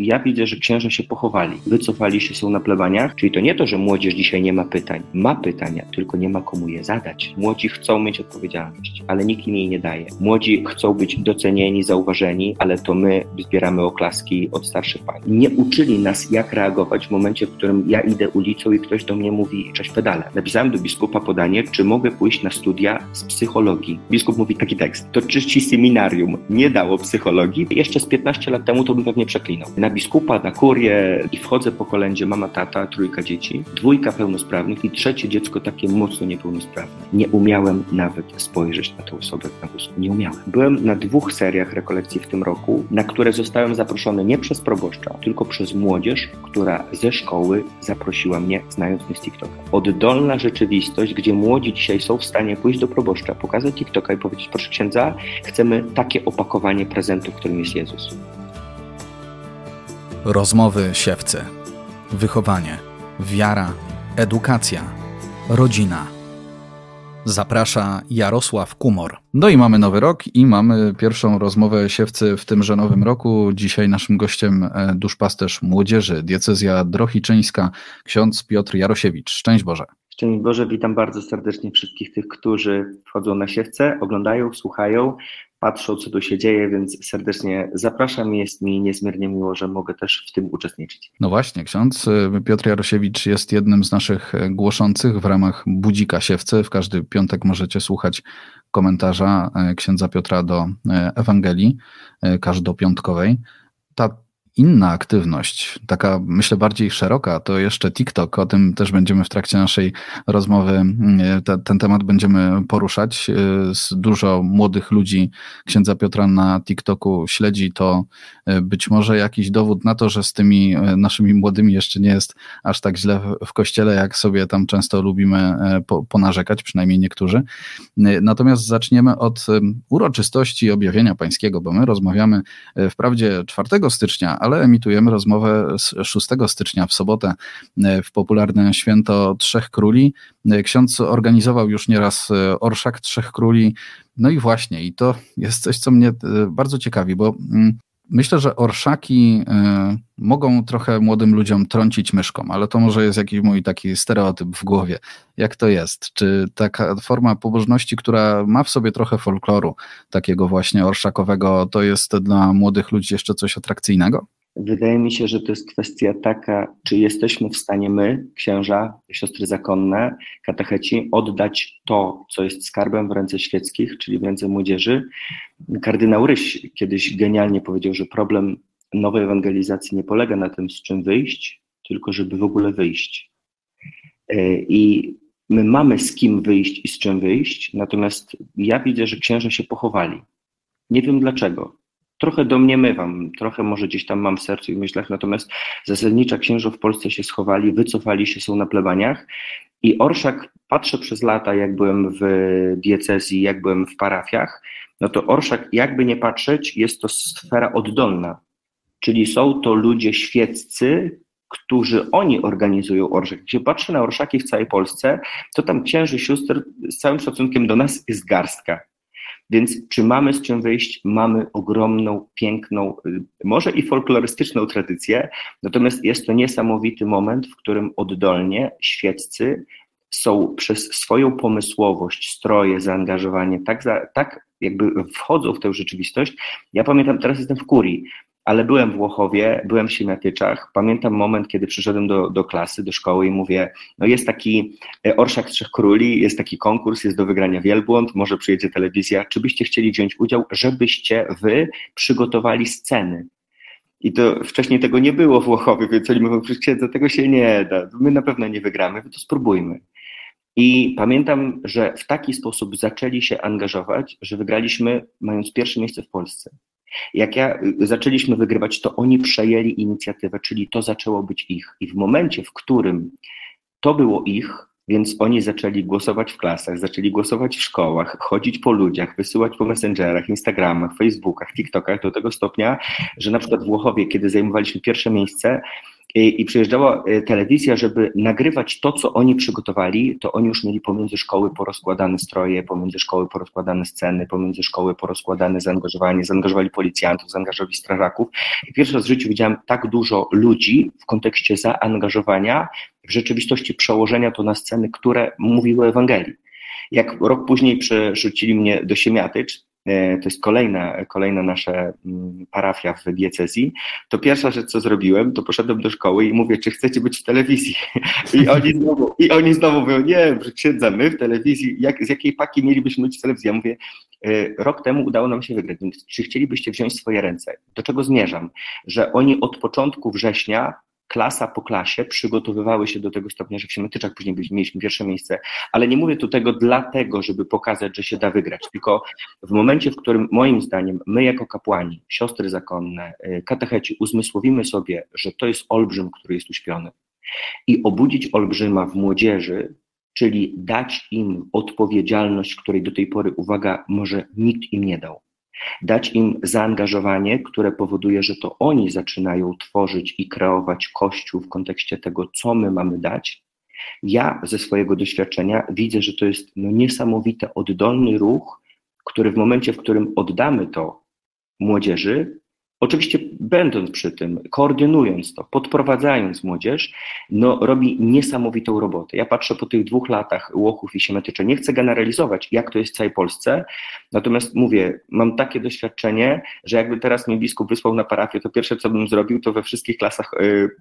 ja widzę, że księża się pochowali, wycofali się, są na plebaniach, czyli to nie to, że młodzież dzisiaj nie ma pytań. Ma pytania, tylko nie ma komu je zadać. Młodzi chcą mieć odpowiedzialność, ale nikt im jej nie daje. Młodzi chcą być docenieni, zauważeni, ale to my zbieramy oklaski od starszych pań. Nie uczyli nas, jak reagować w momencie, w którym ja idę ulicą i ktoś do mnie mówi, cześć pedale. Napisałem do biskupa podanie, czy mogę pójść na studia z psychologii. Biskup mówi taki tekst, to czyści seminarium nie dało psychologii. Jeszcze z 15 lat temu to bym pewnie przeklinał. Na biskupa, na kurię i wchodzę po kolędzie, mama, tata, trójka dzieci, dwójka pełnosprawnych i trzecie dziecko takie mocno niepełnosprawne. Nie umiałem nawet spojrzeć na tę osobę na wózku. Nie umiałem. Byłem na dwóch seriach rekolekcji w tym roku, na które zostałem zaproszony nie przez proboszcza, tylko przez młodzież, która ze szkoły zaprosiła mnie, znając mnie z TikToka. Oddolna rzeczywistość, gdzie młodzi dzisiaj są w stanie pójść do proboszcza, pokazać TikToka i powiedzieć, proszę księdza, chcemy takie opakowanie prezentu, którym jest Jezus. Rozmowy siewcy, wychowanie, wiara, edukacja, rodzina. Zaprasza Jarosław Kumor. No i mamy nowy rok i mamy pierwszą rozmowę siewcy w tymże nowym roku. Dzisiaj naszym gościem e, duszpasterz młodzieży, diecezja drohiczyńska, ksiądz Piotr Jarosiewicz. Szczęść Boże. Szczęść Boże, witam bardzo serdecznie wszystkich tych, którzy wchodzą na siewce, oglądają, słuchają, patrzą, co tu się dzieje, więc serdecznie zapraszam. Jest mi niezmiernie miło, że mogę też w tym uczestniczyć. No właśnie, ksiądz Piotr Jarosiewicz jest jednym z naszych głoszących w ramach Budzika Siewcy. W każdy piątek możecie słuchać komentarza y, księdza Piotra do Ewangelii każdopiątkowej. Ta inna aktywność, taka myślę bardziej szeroka, to jeszcze TikTok. O tym też będziemy w trakcie naszej rozmowy, mm, te, ten temat będziemy poruszać. Y, dużo młodych ludzi księdza Piotra na TikToku śledzi to y, być może jakiś dowód na to, że z tymi y, naszymi młodymi jeszcze nie jest aż tak źle w kościele, jak sobie tam często lubimy ponarzekać, przynajmniej niektórzy. Natomiast zaczniemy od uroczystości objawienia pańskiego, bo my rozmawiamy wprawdzie 4 stycznia, ale emitujemy rozmowę z 6 stycznia w sobotę e, w popularne święto Trzech Króli. E, ksiądz organizował już nieraz e, Orszak Trzech Króli. No i właśnie, i to jest coś, co mnie bardzo ciekawi, bo mm, Myślę, że orszaki mogą trochę młodym ludziom trącić myszką, ale to może jest jakiś mój taki stereotyp w głowie. Jak to jest? Czy taka forma pobożności, która ma w sobie trochę folkloru, takiego właśnie orszakowego, to jest dla młodych ludzi jeszcze coś atrakcyjnego? Wydaje mi się, że to jest kwestia taka, czy jesteśmy w stanie my, księża, siostry zakonne, katecheci, oddać to, co jest skarbem w ręce świeckich, czyli w ręce młodzieży. Kardynał Ryś kiedyś genialnie powiedział, że problem nowej ewangelizacji nie polega na tym, z czym wyjść, tylko żeby w ogóle wyjść. E, I my mamy z kim wyjść i z czym wyjść, natomiast ja widzę, że księża się pochowali. Nie wiem dlaczego trochę domniemywam, trochę może gdzieś tam mam w sercu i myślach, natomiast zasadnicza księżów w Polsce się schowali, wycofali się, są na plebaniach i Orszak, patrzę przez lata, jak byłem w diecezji, jak byłem w parafiach, no to Orszak, jakby nie patrzeć, jest to sfera oddolna, czyli są to ludzie świeccy, którzy oni organizują orszak. Jak się patrzy na orszaki w całej Polsce, to tam księży, sióstr z całym szacunkiem do nas jest garstka. Więc czy mamy z czym wyjść? Mamy ogromną, piękną, y, może i folklorystyczną tradycję, natomiast jest to niesamowity moment, w którym oddolnie świeccy są przez swoją pomysłowość, stroje, zaangażowanie, tak, za, tak jakby wchodzą w tę rzeczywistość. Ja pamiętam, teraz jestem w kurii, ale byłem w Łochowie, byłem w Siemiatyczach. Pamiętam moment, kiedy przyszedłem do, do klasy, do szkoły i mówię, no jest taki e, Orszak Trzech Króli, jest taki konkurs, jest do wygrania wielbłąd, może przyjedzie telewizja, czy byście chcieli wziąć udział, żebyście wy przygotowali sceny. I to wcześniej tego nie było w Łochowie, więc oni mówią, księdza, tego się nie da, my na pewno nie wygramy, to spróbujmy. I pamiętam, że w taki sposób zaczęli się angażować, że wygraliśmy, mając pierwsze miejsce w Polsce. Jak ja y, zaczęliśmy wygrywać, to oni przejęli inicjatywę, czyli to zaczęło być ich. I w momencie, w którym to było ich, więc oni zaczęli głosować w klasach, zaczęli głosować w szkołach, chodzić po ludziach, wysyłać po messengerach, Instagramach, Facebookach, TikTokach do tego stopnia, że na przykład Włochowie, kiedy zajmowaliśmy pierwsze miejsce, i, przyjeżdżała e, telewizja, żeby nagrywać to, co oni przygotowali, to oni już mieli pomiędzy szkoły porozkładane stroje, pomiędzy szkoły porozkładane sceny, pomiędzy szkoły porozkładane zaangażowanie, zaangażowali policjantów, zaangażowali strażaków. I pierwszy raz w życiu widziałem tak dużo ludzi w kontekście zaangażowania, w rzeczywistości przełożenia to na sceny, które mówiły o Ewangelii. Jak rok później przerzucili mnie do Siemiatycz, to jest kolejna, kolejna nasza mm, parafia w diecezji, to pierwsza rzecz, co zrobiłem, to poszedłem do szkoły i mówię, czy chcecie być w telewizji? I oni znowu, i oni znowu mówią, nie, księdza, my w telewizji, jak, z jakiej paki mielibyśmy być w telewizji? Ja mówię, e, rok temu udało nam się wygrać, czy chcielibyście wziąć swoje ręce? Do czego zmierzam? Że oni od początku września klasa po klasie przygotowywały się do tego stopnia, że w Siemiatyczach później mieliśmy pierwsze miejsce, ale nie mówię tu tego dlatego, żeby pokazać, że się da wygrać, tylko w momencie, w którym moim zdaniem my jako kapłani, siostry zakonne, y, katecheci uzmysłowimy sobie, że to jest olbrzym, który jest uśpiony i obudzić olbrzyma w młodzieży, czyli dać im odpowiedzialność, której do tej pory, uwaga, może nikt im nie dał dać im zaangażowanie, które powoduje, że to oni zaczynają tworzyć i kreować Kościół w kontekście tego, co my mamy dać. Ja ze swojego doświadczenia widzę, że to jest no, niesamowity, oddolny ruch, który w momencie, w którym oddamy to młodzieży, Oczywiście będąc przy tym, koordynując to, podprowadzając młodzież, no, robi niesamowitą robotę. Ja patrzę po tych dwóch latach Łochów i Siemiatycze. Nie chcę generalizować, jak to jest w całej Polsce, natomiast mówię, mam takie doświadczenie, że jakby teraz mnie biskup wysłał na parafię, to pierwsze, co bym zrobił, to we wszystkich klasach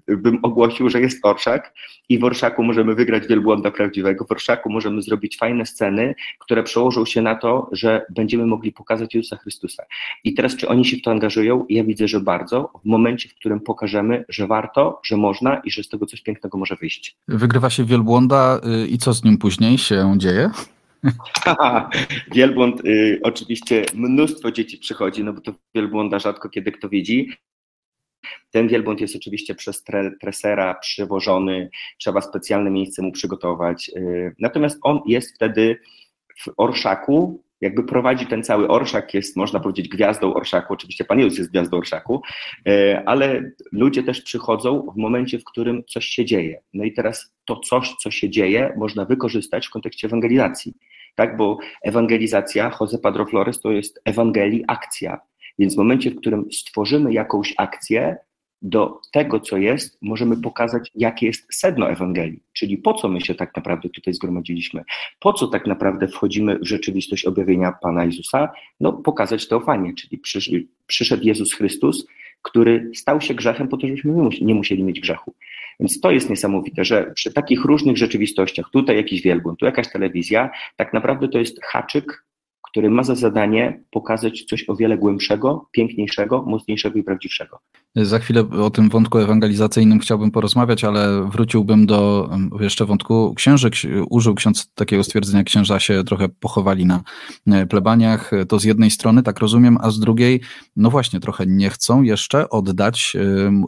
y, bym ogłosił, że jest orszak i w orszaku możemy wygrać wielbłąda prawdziwego. W orszaku możemy zrobić fajne sceny, które przełożą się na to, że będziemy mogli pokazać Jezusa Chrystusa. I teraz, czy oni się w to angażują? Ja widzę, że bardzo, w momencie, w którym pokażemy, że warto, że można i że z tego coś pięknego może wyjść. Wygrywa się wielbłąda y, i co z nim później się dzieje? wielbłąd, y, oczywiście mnóstwo dzieci przychodzi, no bo to wielbłąda rzadko kiedy kto widzi. Ten wielbłąd jest oczywiście przez tre, tresera przywożony, trzeba specjalne miejsce mu przygotować. Y, natomiast on jest wtedy w orszaku, jakby prowadzi ten cały orszak, jest można powiedzieć gwiazdą orszaku, oczywiście Pan Jezus jest gwiazdą orszaku, e, ale ludzie też przychodzą w momencie, w którym coś się dzieje. No i teraz to coś, co się dzieje, można wykorzystać w kontekście ewangelizacji, tak, bo ewangelizacja, Jose Padro Flores to jest ewangelii akcja, więc w momencie, w którym stworzymy jakąś akcję, do tego, co jest, możemy pokazać, jakie jest sedno Ewangelii, czyli po co my się tak naprawdę tutaj zgromadziliśmy, po co tak naprawdę wchodzimy w rzeczywistość objawienia Pana Jezusa, no pokazać teofanię, czyli przyszedł Jezus Chrystus, który stał się grzechem po to, żebyśmy nie musieli mieć grzechu. Więc to jest niesamowite, że przy takich różnych rzeczywistościach, tutaj jakiś wielbłąd, tu jakaś telewizja, tak naprawdę to jest haczyk który ma za zadanie pokazać coś o wiele głębszego, piękniejszego, mocniejszego i prawdziwszego. Za chwilę o tym wątku ewangelizacyjnym chciałbym porozmawiać, ale wróciłbym do jeszcze wątku księży. Użył ksiądz takiego stwierdzenia, księża się trochę pochowali na e, plebaniach. To z jednej strony, tak rozumiem, a z drugiej, no właśnie, trochę nie chcą jeszcze oddać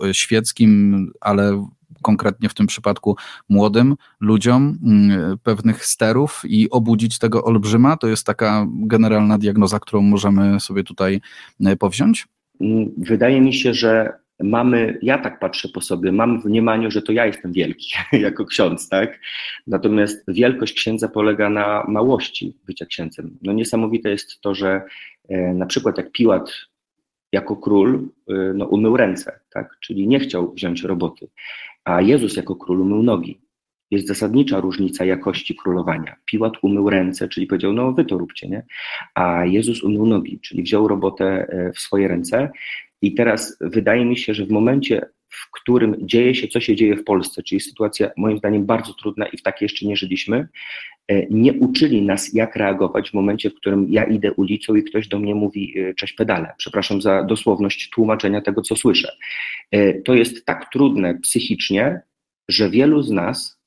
e, świeckim, ale konkretnie w tym przypadku młodym ludziom mm, pewnych sterów i obudzić tego olbrzyma? To jest taka generalna diagnoza, którą możemy sobie tutaj e, powziąć? Mm, wydaje mi się, że mamy, ja tak patrzę po sobie, mam w mniemaniu, że to ja jestem wielki jako ksiądz, tak? Natomiast wielkość księdza polega na małości bycia księdzem. No niesamowite jest to, że e, na przykład jak Piłat jako król e, no, umył ręce, tak? czyli nie chciał wziąć roboty a Jezus jako król umył nogi. Jest zasadnicza różnica jakości królowania. Piłat umył ręce, czyli powiedział, no wy to róbcie, nie? A Jezus umył nogi, czyli wziął robotę e, w swoje ręce. I teraz wydaje mi się, że w momencie, w którym dzieje się, co się dzieje w Polsce, czyli sytuacja moim zdaniem bardzo trudna i w takiej jeszcze nie żyliśmy, nie uczyli nas, jak reagować w momencie, w którym ja idę ulicą i ktoś do mnie mówi e, cześć pedale. Przepraszam za dosłowność tłumaczenia tego, co słyszę. To jest tak trudne psychicznie, że wielu z nas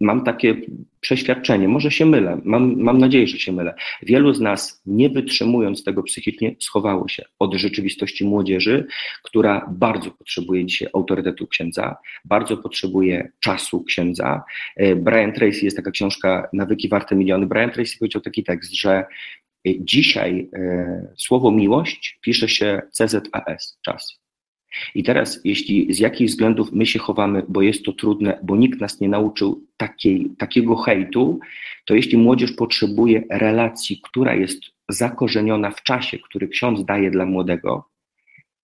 mam takie przeświadczenie, może się mylę, mam, mam nadzieję, że się mylę. Wielu z nas, nie wytrzymując tego psychicznie, schowało się od rzeczywistości młodzieży, która bardzo potrzebuje dzisiaj autorytetu księdza, bardzo potrzebuje czasu księdza. E, Brian Tracy, jest taka książka Nawyki warte miliony. Brian Tracy powiedział taki tekst, że e, dzisiaj e, słowo miłość pisze się CZAS, czas. I teraz, jeśli z jakich względów my się chowamy, bo jest to trudne, bo nikt nas nie nauczył takiej, takiego hejtu, to jeśli młodzież potrzebuje relacji, która jest zakorzeniona w czasie, który ksiądz daje dla młodego,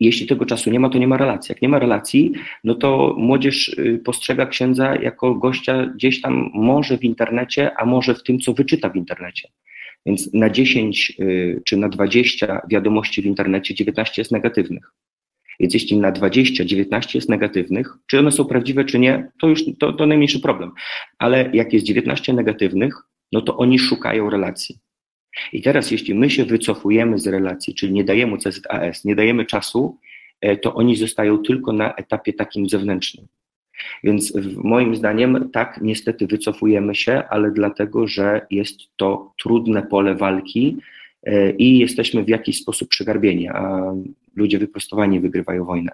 jeśli tego czasu nie ma, to nie ma relacji. Jak nie ma relacji, no to młodzież y, postrzega księdza jako gościa gdzieś tam, może w internecie, a może w tym, co wyczyta w internecie. Więc na 10 y, czy na 20 wiadomości w internecie 19 jest negatywnych. Więc jeśli na 20, 19 jest negatywnych, czy one są prawdziwe, czy nie, to już to, to najmniejszy problem. Ale jak jest 19 negatywnych, no to oni szukają relacji. I teraz, jeśli my się wycofujemy z relacji, czyli nie dajemy CZAS, nie dajemy czasu, e, to oni zostają tylko na etapie takim zewnętrznym. Więc moim zdaniem tak, niestety wycofujemy się, ale dlatego, że jest to trudne pole walki i jesteśmy w jakiś sposób przygarbieni, a ludzie wyprostowani wygrywają wojnę.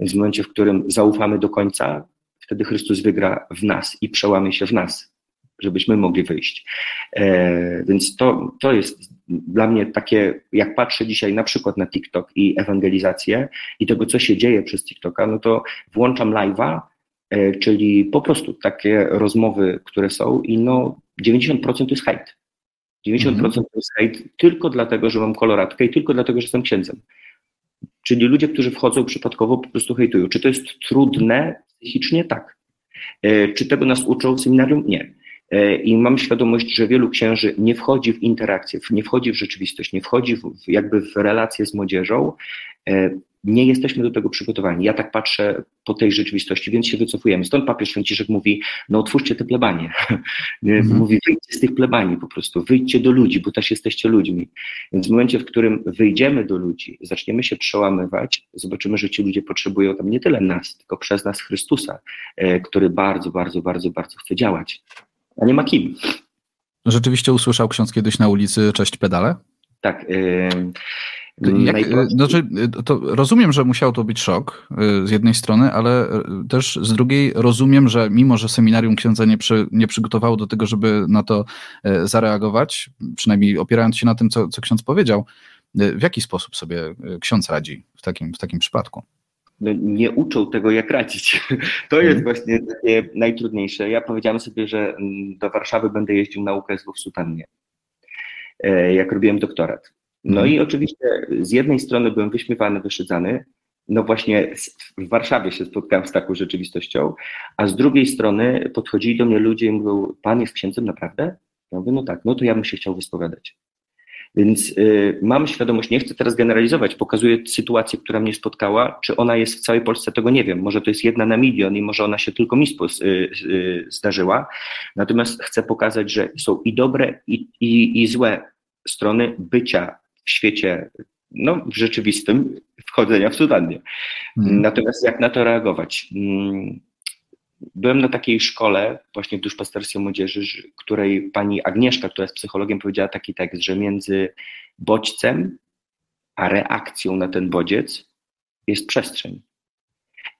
Więc w momencie, w którym zaufamy do końca, wtedy Chrystus wygra w nas i przełamie się w nas żebyśmy mogli wyjść. E, więc to, to jest dla mnie takie, jak patrzę dzisiaj na przykład na TikTok i ewangelizację i tego, co się dzieje przez TikToka, no to włączam live'a, e, czyli po prostu takie rozmowy, które są i no 90% to jest hejt. 90% mhm. to jest hejt tylko dlatego, że mam koloratkę i tylko dlatego, że jestem księdzem. Czyli ludzie, którzy wchodzą przypadkowo, po prostu hejtują. Czy to jest trudne psychicznie? Tak. E, czy tego nas uczą w seminarium? Nie. E, I mam świadomość, że wielu księży nie wchodzi w interakcję, nie wchodzi w rzeczywistość, nie wchodzi w, jakby w relacje z młodzieżą. Nie jesteśmy do tego przygotowani. Ja tak patrzę po tej rzeczywistości, więc się wycofujemy. Stąd papież Franciszek mówi, no otwórzcie te plebanie. Mhm. Mówi, wyjdźcie z tych plebanii po prostu, wyjdźcie do ludzi, bo też jesteście ludźmi. Więc w momencie, w którym wyjdziemy do ludzi, zaczniemy się przełamywać, zobaczymy, że ci ludzie potrzebują tam nie tyle nas, tylko przez nas Chrystusa, e, który bardzo, bardzo, bardzo, bardzo chce działać a nie ma kim. Rzeczywiście usłyszał ksiądz kiedyś na ulicy cześć pedale? Tak. Yy, Jak, znaczy, to rozumiem, że musiał to być szok y, z jednej strony, ale y, też z drugiej rozumiem, że mimo, że seminarium księdza nie, przy, nie przygotowało do tego, żeby na to y, zareagować, przynajmniej opierając się na tym, co, co ksiądz powiedział, w jaki sposób sobie ksiądz radzi w takim, w takim przypadku? no, nie uczą tego, jak radzić. To jest mhm. właśnie takie najtrudniejsze. Ja powiedziałem sobie, że mm, do Warszawy będę jeździł na UKSW w sutannie, jak robiłem doktorat. No mhm. i oczywiście z jednej strony byłem wyśmiewany, wyszydzany, no właśnie w Warszawie się spotkałem z taką rzeczywistością, a z drugiej strony podchodzili do mnie ludzie i mówią, pan jest księdzem naprawdę? Ja mówię, no tak, no to ja bym się chciał wyspowiadać. Więc y, mam świadomość, nie chcę teraz generalizować, pokazuję sytuację, która mnie spotkała. Czy ona jest w całej Polsce, tego nie wiem. Może to jest jedna na milion i może ona się tylko mi y, y, zdarzyła. Natomiast chcę pokazać, że są i dobre, i, i, i złe strony bycia w świecie no, w rzeczywistym, wchodzenia w sudannie. Hmm. Natomiast jak na to reagować? Hmm, Byłem na takiej szkole właśnie w duszpasterstwie młodzieży, której pani Agnieszka, która jest psychologiem, powiedziała taki tekst, że między bodźcem a reakcją na ten bodziec jest przestrzeń.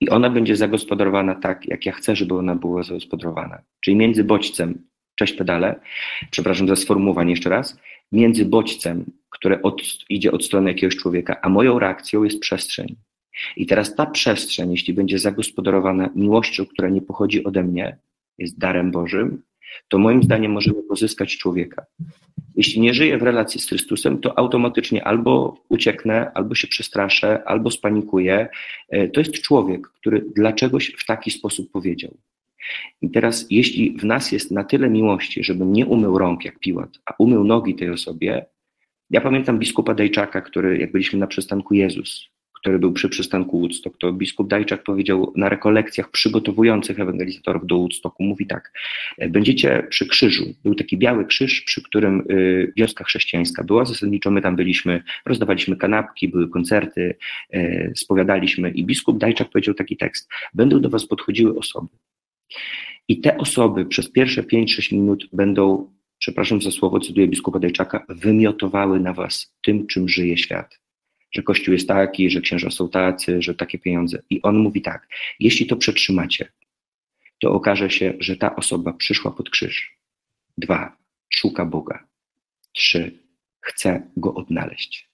I ona będzie zagospodarowana tak, jak ja chcę, żeby ona była zagospodarowana. Czyli między bodźcem, cześć pedale, przepraszam za sformułowanie jeszcze raz, między bodźcem, które od, idzie od strony jakiegoś człowieka, a moją reakcją jest przestrzeń. I teraz ta przestrzeń, jeśli będzie zagospodarowana miłością, która nie pochodzi ode mnie, jest darem Bożym, to moim zdaniem możemy pozyskać człowieka. Jeśli nie żyję w relacji z Chrystusem, to automatycznie albo ucieknę, albo się przestraszę, albo spanikuję. E, to jest człowiek, który dlaczegoś w taki sposób powiedział. I teraz, jeśli w nas jest na tyle miłości, żebym nie umył rąk jak Piłat, a umył nogi tej osobie, ja pamiętam biskupa Dejczaka, który, jak byliśmy na przystanku Jezus, który był przy przystanku Woodstock, to biskup Dajczak powiedział na rekolekcjach przygotowujących ewangelizatorów do Woodstocku, mówi tak, będziecie przy krzyżu, był taki biały krzyż, przy którym y, wioska chrześcijańska była, zasadniczo my tam byliśmy, rozdawaliśmy kanapki, były koncerty, y, spowiadaliśmy i biskup Dajczak powiedział taki tekst, będą do was podchodziły osoby. I te osoby przez pierwsze 5-6 minut będą, przepraszam za słowo, cytuję biskupa Dajczaka, wymiotowały na was tym, czym żyje świat że Kościół jest taki, że księża są tacy, że takie pieniądze. I on mówi tak, jeśli to przetrzymacie, to okaże się, że ta osoba przyszła pod krzyż. Dwa, szuka Boga. Trzy, chce Go odnaleźć.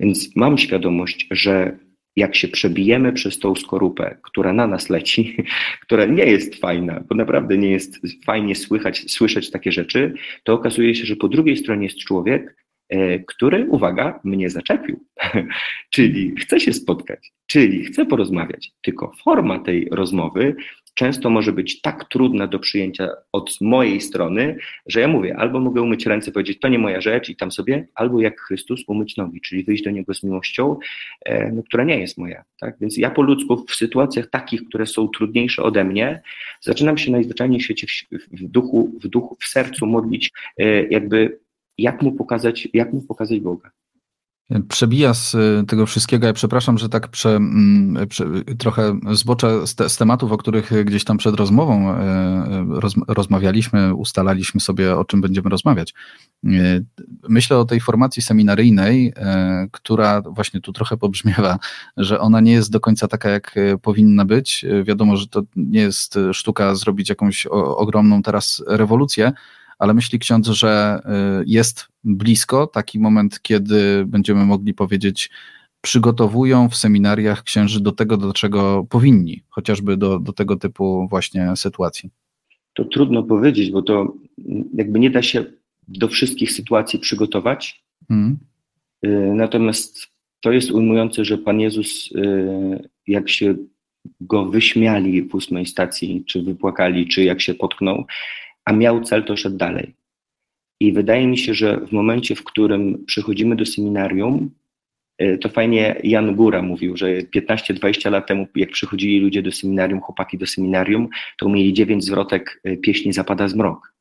Więc mam świadomość, że jak się przebijemy przez tą skorupę, która na nas leci, która nie jest fajna, bo naprawdę nie jest fajnie słychać, słyszeć takie rzeczy, to okazuje się, że po drugiej stronie jest człowiek, który, uwaga, mnie zaczepił, czyli chce się spotkać, czyli chce porozmawiać, tylko forma tej rozmowy często może być tak trudna do przyjęcia od mojej strony, że ja mówię, albo mogę umyć ręce, powiedzieć, to nie moja rzecz i tam sobie, albo jak Chrystus umyć nogi, czyli wyjść do Niego z miłością, e, no, która nie jest moja. Tak? Więc ja po ludzku w sytuacjach takich, które są trudniejsze ode mnie, zaczynam się najzwyczajniej w świecie w, w duchu, w duchu, w sercu modlić, e, jakby jak mu pokazać, jak mu pokazać Boga. Przebija z y, tego wszystkiego, ja przepraszam, że tak prze, mm, prze, trochę zboczę z, te, z, tematów, o których gdzieś tam przed rozmową y, y, roz, rozmawialiśmy, ustalaliśmy sobie, o czym będziemy rozmawiać. Myślę o tej formacji seminaryjnej, która właśnie tu trochę pobrzmiewa, że ona nie jest do końca taka, jak powinna być. Wiadomo, że to nie jest sztuka zrobić jakąś ogromną teraz rewolucję, ale myśli ksiądz, że y, jest blisko taki moment, kiedy będziemy mogli powiedzieć, przygotowują w seminariach księży do tego, do czego powinni, chociażby do, do tego typu właśnie sytuacji? To trudno powiedzieć, bo to jakby nie da się do wszystkich sytuacji przygotować. Hmm. Natomiast to jest ujmujące, że Pan Jezus, y, jak się go wyśmiali w ósmej stacji, czy wypłakali, czy jak się potknął, a miał cel, to szedł dalej. I wydaje mi się, że w momencie, w którym przychodzimy do seminarium, e, to fajnie Jan Góra mówił, że 15-20 lat temu, jak przychodzili ludzie do seminarium, chłopaki do seminarium, to mieli dziewięć zwrotek e, pieśni Zapada zmrok.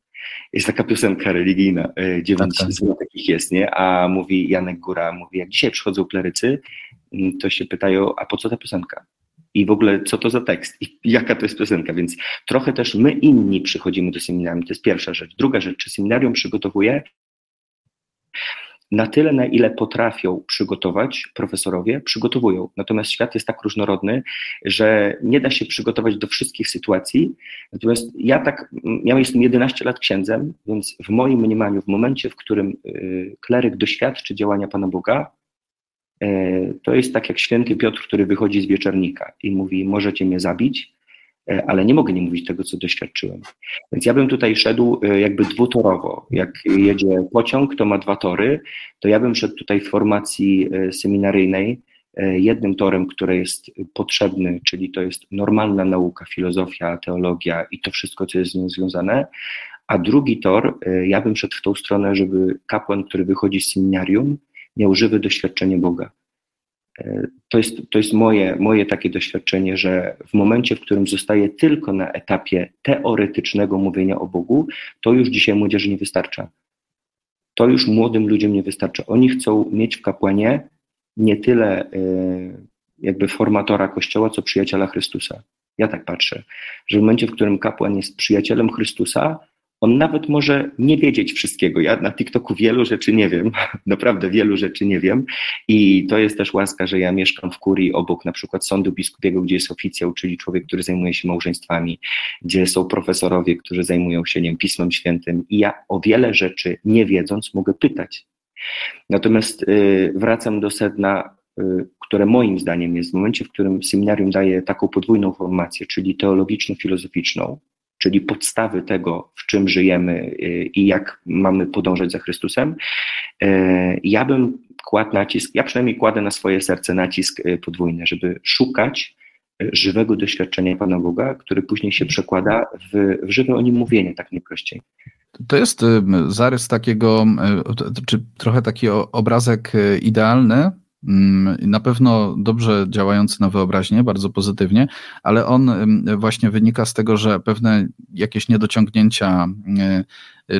Jest taka piosenka religijna, e, dziewięć tak, tak. zwrotek ich jest, nie? A mówi Janek Góra, mówi, jak dzisiaj przychodzą klerycy, to się pytają, a po co ta piosenka? I w ogóle co to za tekst i jaka to jest piosenka, więc trochę też my inni przychodzimy do seminarium, to jest pierwsza rzecz. Druga rzecz, czy seminarium przygotowuje na tyle, na ile potrafią przygotować profesorowie, przygotowują. Natomiast świat jest tak różnorodny, że nie da się przygotować do wszystkich sytuacji. Natomiast ja tak, ja jestem 11 lat księdzem, więc w moim mniemaniu, w momencie, w którym y, kleryk doświadczy działania Pana Boga, to jest tak jak święty Piotr, który wychodzi z wieczornika i mówi: Możecie mnie zabić, e, ale nie mogę nie mówić tego, co doświadczyłem. Więc ja bym tutaj szedł e, jakby dwutorowo. Jak jedzie pociąg, to ma dwa tory, to ja bym szedł tutaj w formacji seminaryjnej jednym torem, który jest potrzebny, czyli to jest normalna nauka, filozofia, teologia i to wszystko, co jest z nią związane, a drugi tor, ja bym szedł w tą stronę, żeby kapłan, który wychodzi z seminarium, miał żywe doświadczenie Boga. E, to jest, to jest moje, moje takie doświadczenie, że w momencie, w którym zostaje tylko na etapie teoretycznego mówienia o Bogu, to już dzisiaj młodzieży nie wystarcza. To już młodym ludziom nie wystarcza. Oni chcą mieć w kapłanie nie tyle e, jakby formatora Kościoła, co przyjaciela Chrystusa. Ja tak patrzę, że w momencie, w którym kapłan jest przyjacielem Chrystusa, on nawet może nie wiedzieć wszystkiego. Ja na TikToku wielu rzeczy nie wiem, naprawdę wielu rzeczy nie wiem i to jest też łaska, że ja mieszkam w kurii obok na przykład sądu biskupiego, gdzie jest oficjał, czyli człowiek, który zajmuje się małżeństwami, gdzie są profesorowie, którzy zajmują się wiem, Pismem Świętym i ja o wiele rzeczy nie wiedząc mogę pytać. Natomiast y, wracam do sedna, y, które moim zdaniem jest w momencie, w którym seminarium daje taką podwójną formację, czyli teologiczno-filozoficzną, czyli podstawy tego, w czym żyjemy y, i jak mamy podążać za Chrystusem, y, ja bym kładł nacisk, ja przynajmniej kładę na swoje serce nacisk y, podwójny, żeby szukać żywego doświadczenia Pana Boga, który później się przekłada w, w żywe o nim mówienie, tak najprościej. To jest zarys takiego, czy trochę taki obrazek idealny, na pewno dobrze działający na wyobraźnię, bardzo pozytywnie, ale on właśnie wynika z tego, że pewne jakieś niedociągnięcia y,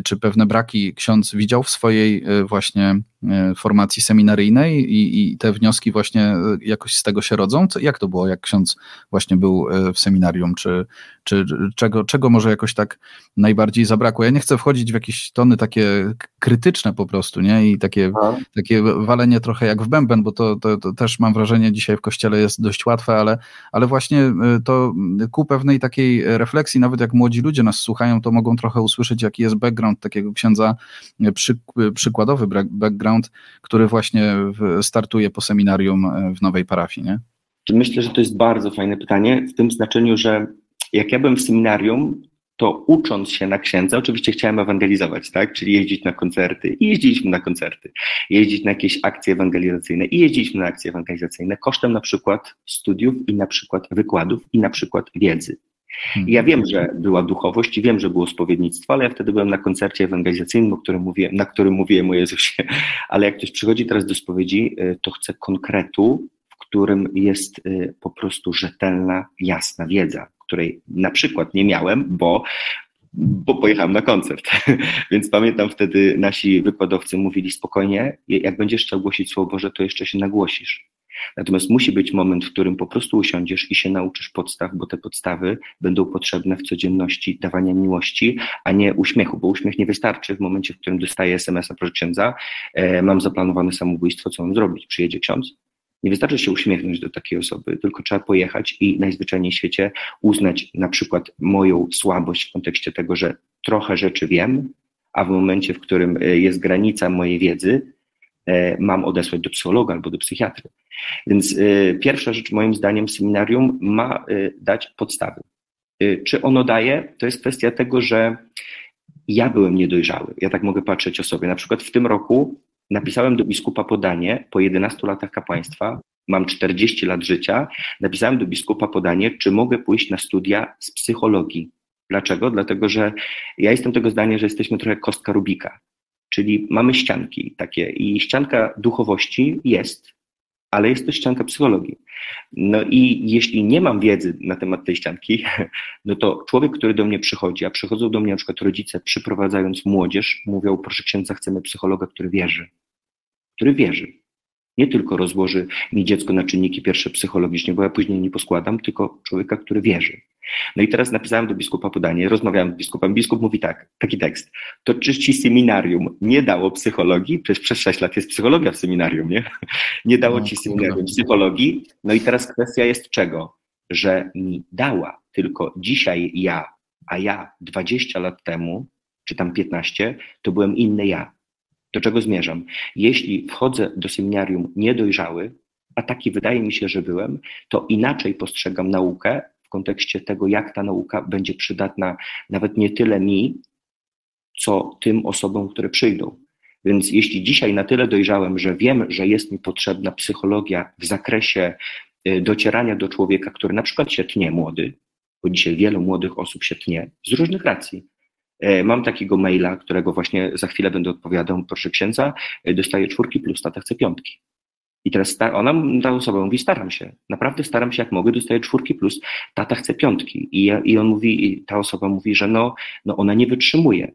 czy pewne braki ksiądz widział w swojej y, właśnie y, formacji seminaryjnej i, i te wnioski właśnie jakoś z tego się rodzą? Jak to było, jak ksiądz właśnie był w seminarium? Czy, czy czego, czego może jakoś tak najbardziej zabrakło? Ja nie chcę wchodzić w jakieś tony takie krytyczne po prostu, nie? I takie, takie walenie trochę jak w bęben, bo to, to, to, też mam wrażenie dzisiaj w kościele jest dość łatwe, ale, ale właśnie to ku pewnej takiej refleksji, nawet jak młodzi ludzie nas słuchają, to mogą trochę usłyszeć, jaki jest background takiego księdza, przy, przykładowy background, który właśnie startuje po seminarium w nowej parafii, nie? Myślę, że to jest bardzo fajne pytanie, w tym znaczeniu, że jak ja byłem w seminarium, to ucząc się na księdza, oczywiście chciałem ewangelizować, tak? Czyli jeździć na koncerty i jeździliśmy na koncerty, jeździć na jakieś akcje ewangelizacyjne i jeździliśmy na akcje ewangelizacyjne kosztem na przykład studiów i na przykład wykładów i na przykład wiedzy. I ja wiem, że była duchowość i wiem, że było spowiednictwo, ale ja wtedy byłem na koncercie ewangelizacyjnym, o którym mówię, na którym mówiłem o Jezusie. Ale jak ktoś przychodzi teraz do spowiedzi, y, to chce konkretu, w którym jest y, po prostu rzetelna, jasna wiedza, której na przykład nie miałem, bo bo pojechałem na koncert. Więc pamiętam wtedy nasi wykładowcy mówili spokojnie, jak będziesz chciał głosić Słowo Boże, to jeszcze się nagłosisz. Natomiast musi być moment, w którym po prostu usiądziesz i się nauczysz podstaw, bo te podstawy będą potrzebne w codzienności dawania miłości, a nie uśmiechu, bo uśmiech nie wystarczy w momencie, w którym dostaję SMS-a proszę księdza, e, mam zaplanowane samobójstwo, co mam zrobić? Przyjedzie ksiądz? Nie wystarczy się uśmiechnąć do takiej osoby, tylko trzeba pojechać i najzwyczajniej w świecie uznać na przykład moją słabość w kontekście tego, że trochę rzeczy wiem, a w momencie, w którym e, jest granica mojej wiedzy, mam odesłać do psychologa albo do psychiatry. Więc e, pierwsza rzecz, moim zdaniem, seminarium ma dać podstawy. Czy ono daje? To jest kwestia tego, że ja byłem niedojrzały. Ja tak mogę patrzeć o sobie. Na przykład w tym roku Napisałem do biskupa podanie po 11 latach kapłaństwa, mam 40 lat życia, napisałem do biskupa podanie, czy mogę pójść na studia z psychologii. Dlaczego? Dlatego, że ja jestem tego zdania, że jesteśmy trochę kostka Rubika, czyli mamy ścianki takie i ścianka duchowości jest, ale jest to ścianka psychologii. No i jeśli nie mam wiedzy na temat tej ścianki, no to człowiek, który do mnie przychodzi, a przychodzą do mnie na przykład rodzice, przyprowadzając młodzież, mówią, proszę księdza, chcemy psychologa, który wierzy. Który wierzy. Nie tylko rozłoży mi dziecko na czynniki pierwsze psychologicznie, bo ja później nie poskładam, tylko człowieka, który wierzy. No i teraz napisałem do biskupa podanie, rozmawiałem z biskupem. Biskup mówi tak, taki tekst. To czy ci seminarium nie dało psychologii? Przecież przez 6 lat jest psychologia w seminarium, nie? Nie dało no, ci seminarium psychologii. No i teraz kwestia jest czego? Że mi dała, tylko dzisiaj ja, a ja 20 lat temu, czy tam 15, to byłem inny ja. Do czego zmierzam? Jeśli wchodzę do seminarium niedojrzały, a taki wydaje mi się, że byłem, to inaczej postrzegam naukę w kontekście tego, jak ta nauka będzie przydatna nawet nie tyle mi, co tym osobom, które przyjdą. Więc jeśli dzisiaj na tyle dojrzałem, że wiem, że jest mi potrzebna psychologia w zakresie y, docierania do człowieka, który na przykład się tnie młody, bo dzisiaj wielu młodych osób się tnie z różnych racji. E, mam takiego maila, którego właśnie za chwilę będę odpowiadał, proszę księdza, e, dostaję czwórki plus tata chce piątki. I teraz ta, ona, ta osoba mówi, staram się, naprawdę staram się jak mogę, dostaję czwórki plus, tata chce piątki. I, ja, i on mówi, i ta osoba mówi, że no, no ona nie wytrzymuje.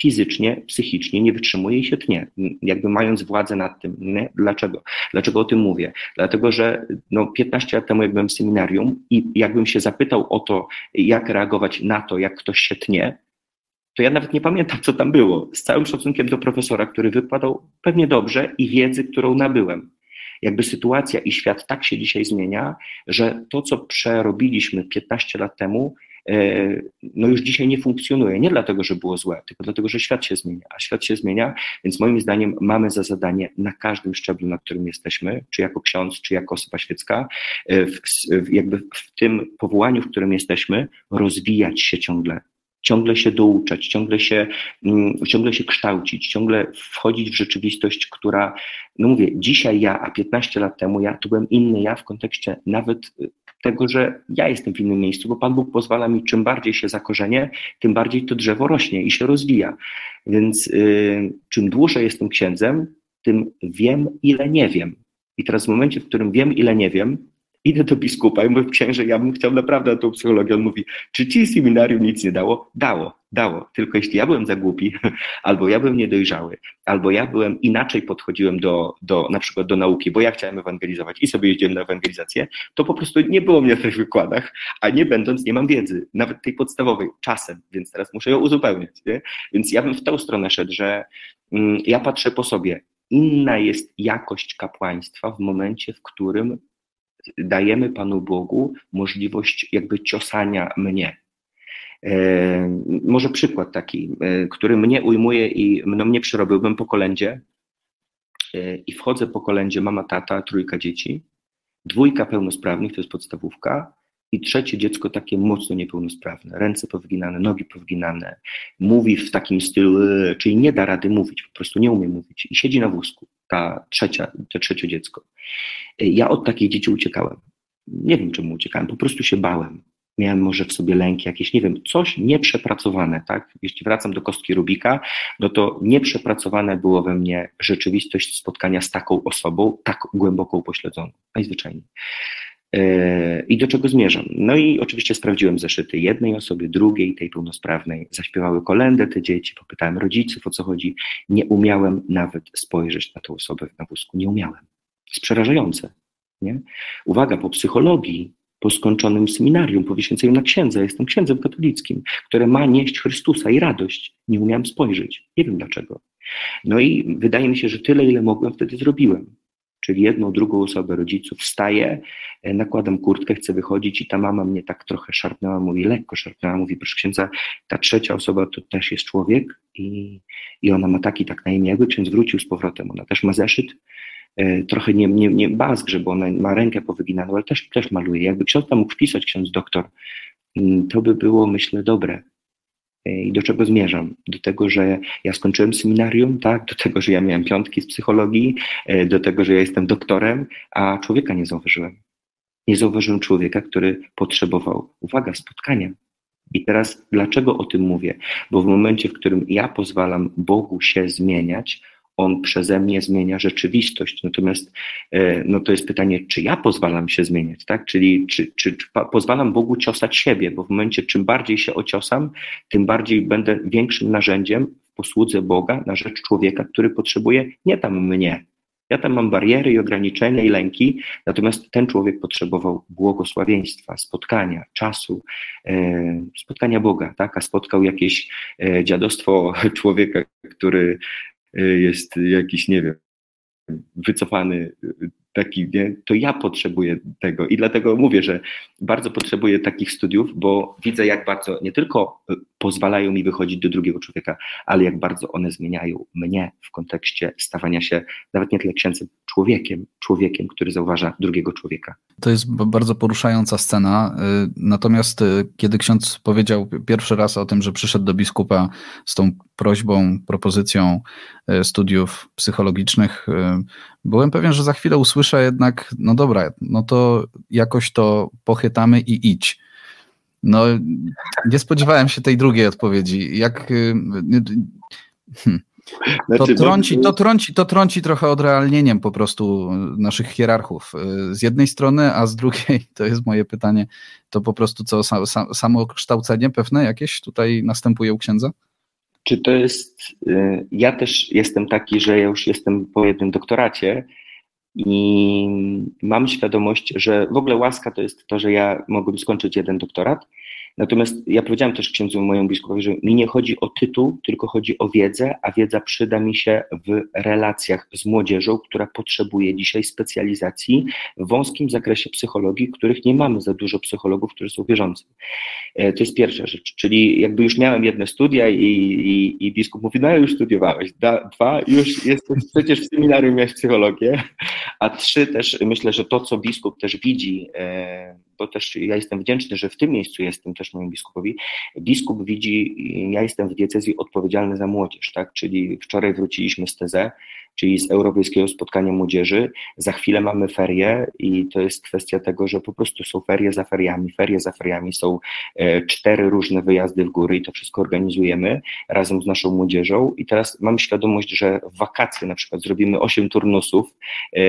Fizycznie, psychicznie nie wytrzymuje i się tnie, jakby mając władzę nad tym. Nie? Dlaczego? Dlaczego o tym mówię? Dlatego, że no 15 lat temu, jak byłem w seminarium i jakbym się zapytał o to, jak reagować na to, jak ktoś się tnie, to ja nawet nie pamiętam, co tam było. Z całym szacunkiem do profesora, który wykładał pewnie dobrze i wiedzy, którą nabyłem jakby sytuacja i świat tak się dzisiaj zmienia, że to, co przerobiliśmy 15 lat temu, e, no już dzisiaj nie funkcjonuje. Nie dlatego, że było złe, tylko dlatego, że świat się zmienia. A świat się zmienia, więc moim zdaniem mamy za zadanie na każdym szczeblu, na którym jesteśmy, czy jako ksiądz, czy jako osoba świecka, e, w, jakby w tym powołaniu, w którym jesteśmy, rozwijać się ciągle, ciągle się douczać, ciągle się, mm, ciągle się kształcić, ciągle wchodzić w rzeczywistość, która, no mówię, dzisiaj ja, a 15 lat temu ja, to byłem inny ja w kontekście nawet y, tego, że ja jestem w innym miejscu, bo Pan Bóg pozwala mi, czym bardziej się zakorzenię, tym bardziej to drzewo rośnie i się rozwija. Więc yy, czym dłużej jestem księdzem, tym wiem, ile nie wiem. I teraz w momencie, w którym wiem, ile nie wiem, Idę do biskupa i mówię, księże, ja bym chciał naprawdę na tą psychologię. On mówi, czy ci seminarium nic nie dało? Dało, dało. Tylko jeśli ja byłem za głupi, albo ja byłem niedojrzały, albo ja byłem inaczej podchodziłem do, do na przykład do nauki, bo ja chciałem ewangelizować i sobie jeździłem na ewangelizację, to po prostu nie było mnie w tych wykładach, a nie będąc, nie mam wiedzy, nawet tej podstawowej, czasem, więc teraz muszę ją uzupełniać. Nie? Więc ja bym w tą stronę szedł, że mm, ja patrzę po sobie, inna jest jakość kapłaństwa w momencie, w którym dajemy Panu Bogu możliwość jakby ciosania mnie. E, może przykład taki, e, który mnie ujmuje i no, mnie przerobiłbym po kolędzie. E, i wchodzę po kolędzie, mama, tata, trójka dzieci. Dwójka pełnosprawnych, to jest podstawówka, i trzecie dziecko takie mocno niepełnosprawne, ręce powginane, nogi powginane, mówi w takim stylu, czyli nie da rady mówić, po prostu nie umie mówić. I siedzi na wózku, ta trzecia, to trzecie dziecko. E, ja od takich dzieci uciekałem. Nie wiem, czemu uciekałem, po prostu się bałem. Miałem może w sobie lęki jakieś, nie wiem, coś nieprzepracowane, tak? Jeśli wracam do kostki Rubika, no to nieprzepracowane było we mnie rzeczywistość spotkania z taką osobą, tak głęboko upośledzoną, najzwyczajniej. E, I do czego zmierzam? No i oczywiście sprawdziłem zeszyty jednej osoby, drugiej, tej pełnosprawnej. Zaśpiewały kolendę te dzieci, popytałem rodziców o co chodzi. Nie umiałem nawet spojrzeć na tę osobę na wózku. Nie umiałem. To jest przerażające. Nie? Uwaga, po psychologii, po skończonym seminarium, po na księdza, jestem księdzem katolickim, które ma nieść Chrystusa i radość. Nie umiałem spojrzeć. Nie wiem dlaczego. No i wydaje mi się, że tyle, ile mogłem, wtedy zrobiłem czyli jedną, drugą osobę rodziców, wstaję, e, nakładam kurtkę, chcę wychodzić i ta mama mnie tak trochę szarpnęła, mówi, lekko szarpnęła, mówi, proszę księdza, ta trzecia osoba to też jest człowiek i, i ona ma taki tak na imię, jakby ksiądz wrócił z powrotem, ona też ma zeszyt, e, trochę nie, nie, nie bazgrze, bo ona ma rękę powyginaną, ale też, też maluje. Jakby ksiądz tam mógł wpisać, ksiądz doktor, mm, to by było, myślę, dobre. I do czego zmierzam? Do tego, że ja skończyłem seminarium, tak? do tego, że ja miałem piątki z psychologii, e, do tego, że ja jestem doktorem, a człowieka nie zauważyłem. Nie zauważyłem człowieka, który potrzebował, uwaga, spotkania. I teraz dlaczego o tym mówię? Bo w momencie, w którym ja pozwalam Bogu się zmieniać, on przeze mnie zmienia rzeczywistość. Natomiast e, no to jest pytanie, czy ja pozwalam się zmieniać, tak? Czyli czy, czy, czy pozwalam Bogu ciosać siebie, bo w momencie, czym bardziej się ociosam, tym bardziej będę większym narzędziem w posłudze Boga na rzecz człowieka, który potrzebuje nie tam mnie. Ja tam mam bariery i ograniczenia i lęki, natomiast ten człowiek potrzebował błogosławieństwa, spotkania, czasu, e, spotkania Boga, tak? A spotkał jakieś e, dziadostwo człowieka, który jest jakiś, nie wiem, wycofany y, taki, nie? to ja potrzebuję tego i dlatego mówię, że bardzo potrzebuję takich studiów, bo widzę, jak bardzo nie tylko y, pozwalają mi wychodzić do drugiego człowieka, ale jak bardzo one zmieniają mnie w kontekście stawania się nawet nie tyle księdzem, człowiekiem, człowiekiem, który zauważa drugiego człowieka. To jest bardzo poruszająca scena. Natomiast kiedy ksiądz powiedział pierwszy raz o tym, że przyszedł do biskupa z tą prośbą, propozycją studiów psychologicznych, byłem pewien, że za chwilę usłyszę jednak, no dobra, no to jakoś to pochytamy i idź. No, nie spodziewałem się tej drugiej odpowiedzi. Jak. Y, hmm. To, znaczy, trąci, to, trąci, to trąci trochę odrealnieniem po prostu naszych hierarchów. Y, z jednej strony, a z drugiej, to jest moje pytanie, to po prostu co, samo kształcenie pewne jakieś tutaj następuje u księdza? Czy to jest. Y, ja też jestem taki, że ja już jestem po jednym doktoracie i mam świadomość, że w ogóle łaska to jest to, że ja mogłem skończyć jeden doktorat, Natomiast ja powiedziałem też księdzu mojemu biskupowi, że mi nie chodzi o tytuł, tylko chodzi o wiedzę, a wiedza przyda mi się w relacjach z młodzieżą, która potrzebuje dzisiaj specjalizacji w wąskim zakresie psychologii, których nie mamy za dużo psychologów, którzy są wierzący. E, to jest pierwsza rzecz, czyli jakby już miałem jedne studia i, i, i biskup mówi, no już studiowałeś, da, dwa, już jesteś przecież w seminarium miałeś psychologię, a trzy też myślę, że to, co biskup też widzi, e, bo też ja jestem wdzięczny, że w tym miejscu jestem też moim biskupowi. Biskup widzi, ja jestem w diecezji odpowiedzialny za młodzież, tak? Czyli wczoraj wróciliśmy z TZ, czyli z Europejskiego Spotkania Młodzieży. Za chwilę mamy ferie i to jest kwestia tego, że po prostu są ferie za feriami. Ferie za feriami są e, cztery różne wyjazdy w góry i to wszystko organizujemy razem z naszą młodzieżą. I teraz mam świadomość, że wakacje na przykład zrobimy osiem turnusów e,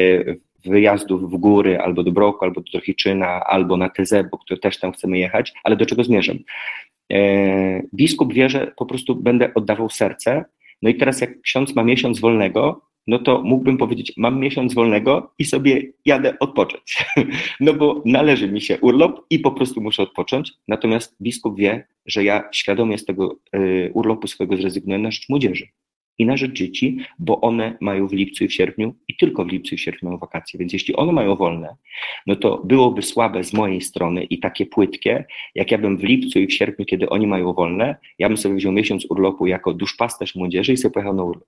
wyjazdów w góry, albo do Broku, albo do Trochiczyna, albo na TZ, bo które też tam chcemy jechać, ale do czego zmierzam? E, biskup wie, że po prostu będę oddawał serce, no i teraz jak ksiądz ma miesiąc wolnego, no to mógłbym powiedzieć, mam miesiąc wolnego i sobie jadę odpocząć. No bo należy mi się urlop i po prostu muszę odpocząć. Natomiast biskup wie, że ja świadomie z tego e, urlopu swojego zrezygnuję na rzecz młodzieży i na rzecz dzieci, bo one mają w lipcu i w sierpniu i tylko w lipcu i w sierpniu mają wakacje. Więc jeśli one mają wolne, no to byłoby słabe z mojej strony i takie płytkie, jak ja bym w lipcu i w sierpniu, kiedy oni mają wolne, ja bym sobie wziął miesiąc urlopu jako duszpasterz młodzieży i sobie pojechał na urlop.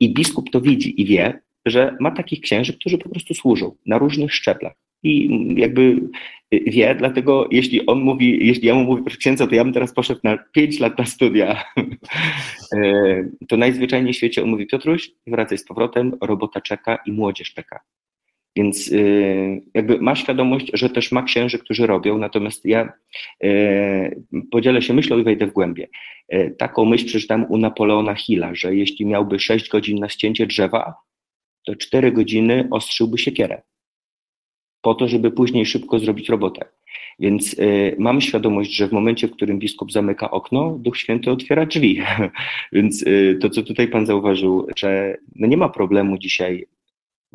I biskup to widzi i wie, że ma takich księży, którzy po prostu służą na różnych szczeblach I jakby wie, dlatego jeśli on mówi, jeśli ja mu mówię, proszę księdza, to ja bym teraz poszedł na 5 lat na studia, e, to najzwyczajniej w świecie on mówi, Piotruś, wracaj z powrotem, robota czeka i młodzież czeka. Więc y, jakby ma świadomość, że też ma księży, którzy robią, natomiast ja y, podzielę się myślą i wejdę w głębie. Y, taką myśl przeczytałem u Napoleona Hilla, że jeśli miałby 6 godzin na ścięcie drzewa, to 4 godziny ostrzyłby siekierę po to, żeby później szybko zrobić robotę. Więc y, mam świadomość, że w momencie, w którym biskup zamyka okno, Duch Święty otwiera drzwi. Więc y, to, co tutaj Pan zauważył, że no nie ma problemu dzisiaj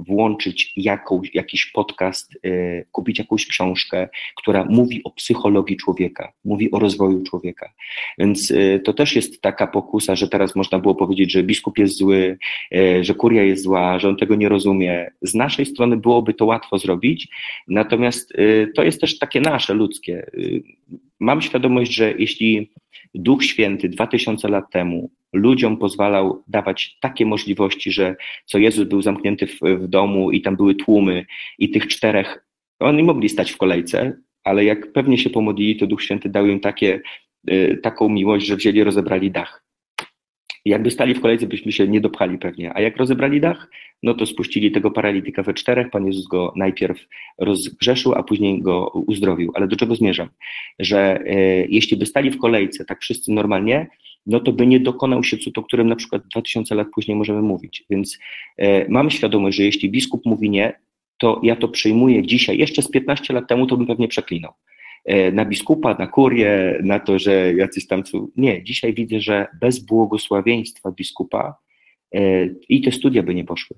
włączyć jakąś, jakiś podcast, y, kupić jakąś książkę, która mówi o psychologii człowieka, mówi o rozwoju człowieka. Więc y, to też jest taka pokusa, że teraz można było powiedzieć, że biskup jest zły, y, że kuria jest zła, że on tego nie rozumie. Z naszej strony byłoby to łatwo zrobić, natomiast to jest też takie nasze, ludzkie. Mam świadomość, że jeśli Duch Święty 2000 lat temu ludziom pozwalał dawać takie możliwości, że co Jezus był zamknięty w, w domu i tam były tłumy i tych czterech, oni mogli stać w kolejce, ale jak pewnie się pomodlili, to Duch Święty dał im takie, y, taką miłość, że wzięli, rozebrali dach. Jakby stali w kolejce, byśmy się nie dopchali pewnie. A jak rozebrali dach, no to spuścili tego paralityka we czterech. Pan Jezus go najpierw rozgrzeszył, a później go uzdrowił. Ale do czego zmierzam? Że e, jeśli by stali w kolejce, tak wszyscy normalnie, no to by nie dokonał się cud, o którym na przykład 2000 lat później możemy mówić. Więc e, mamy świadomość, że jeśli biskup mówi nie, to ja to przyjmuję dzisiaj. Jeszcze z 15 lat temu to bym pewnie przeklinał. E, na biskupa, na kurię, na to, że jacyś tam. Nie, dzisiaj widzę, że bez błogosławieństwa biskupa e, i te studia by nie poszły.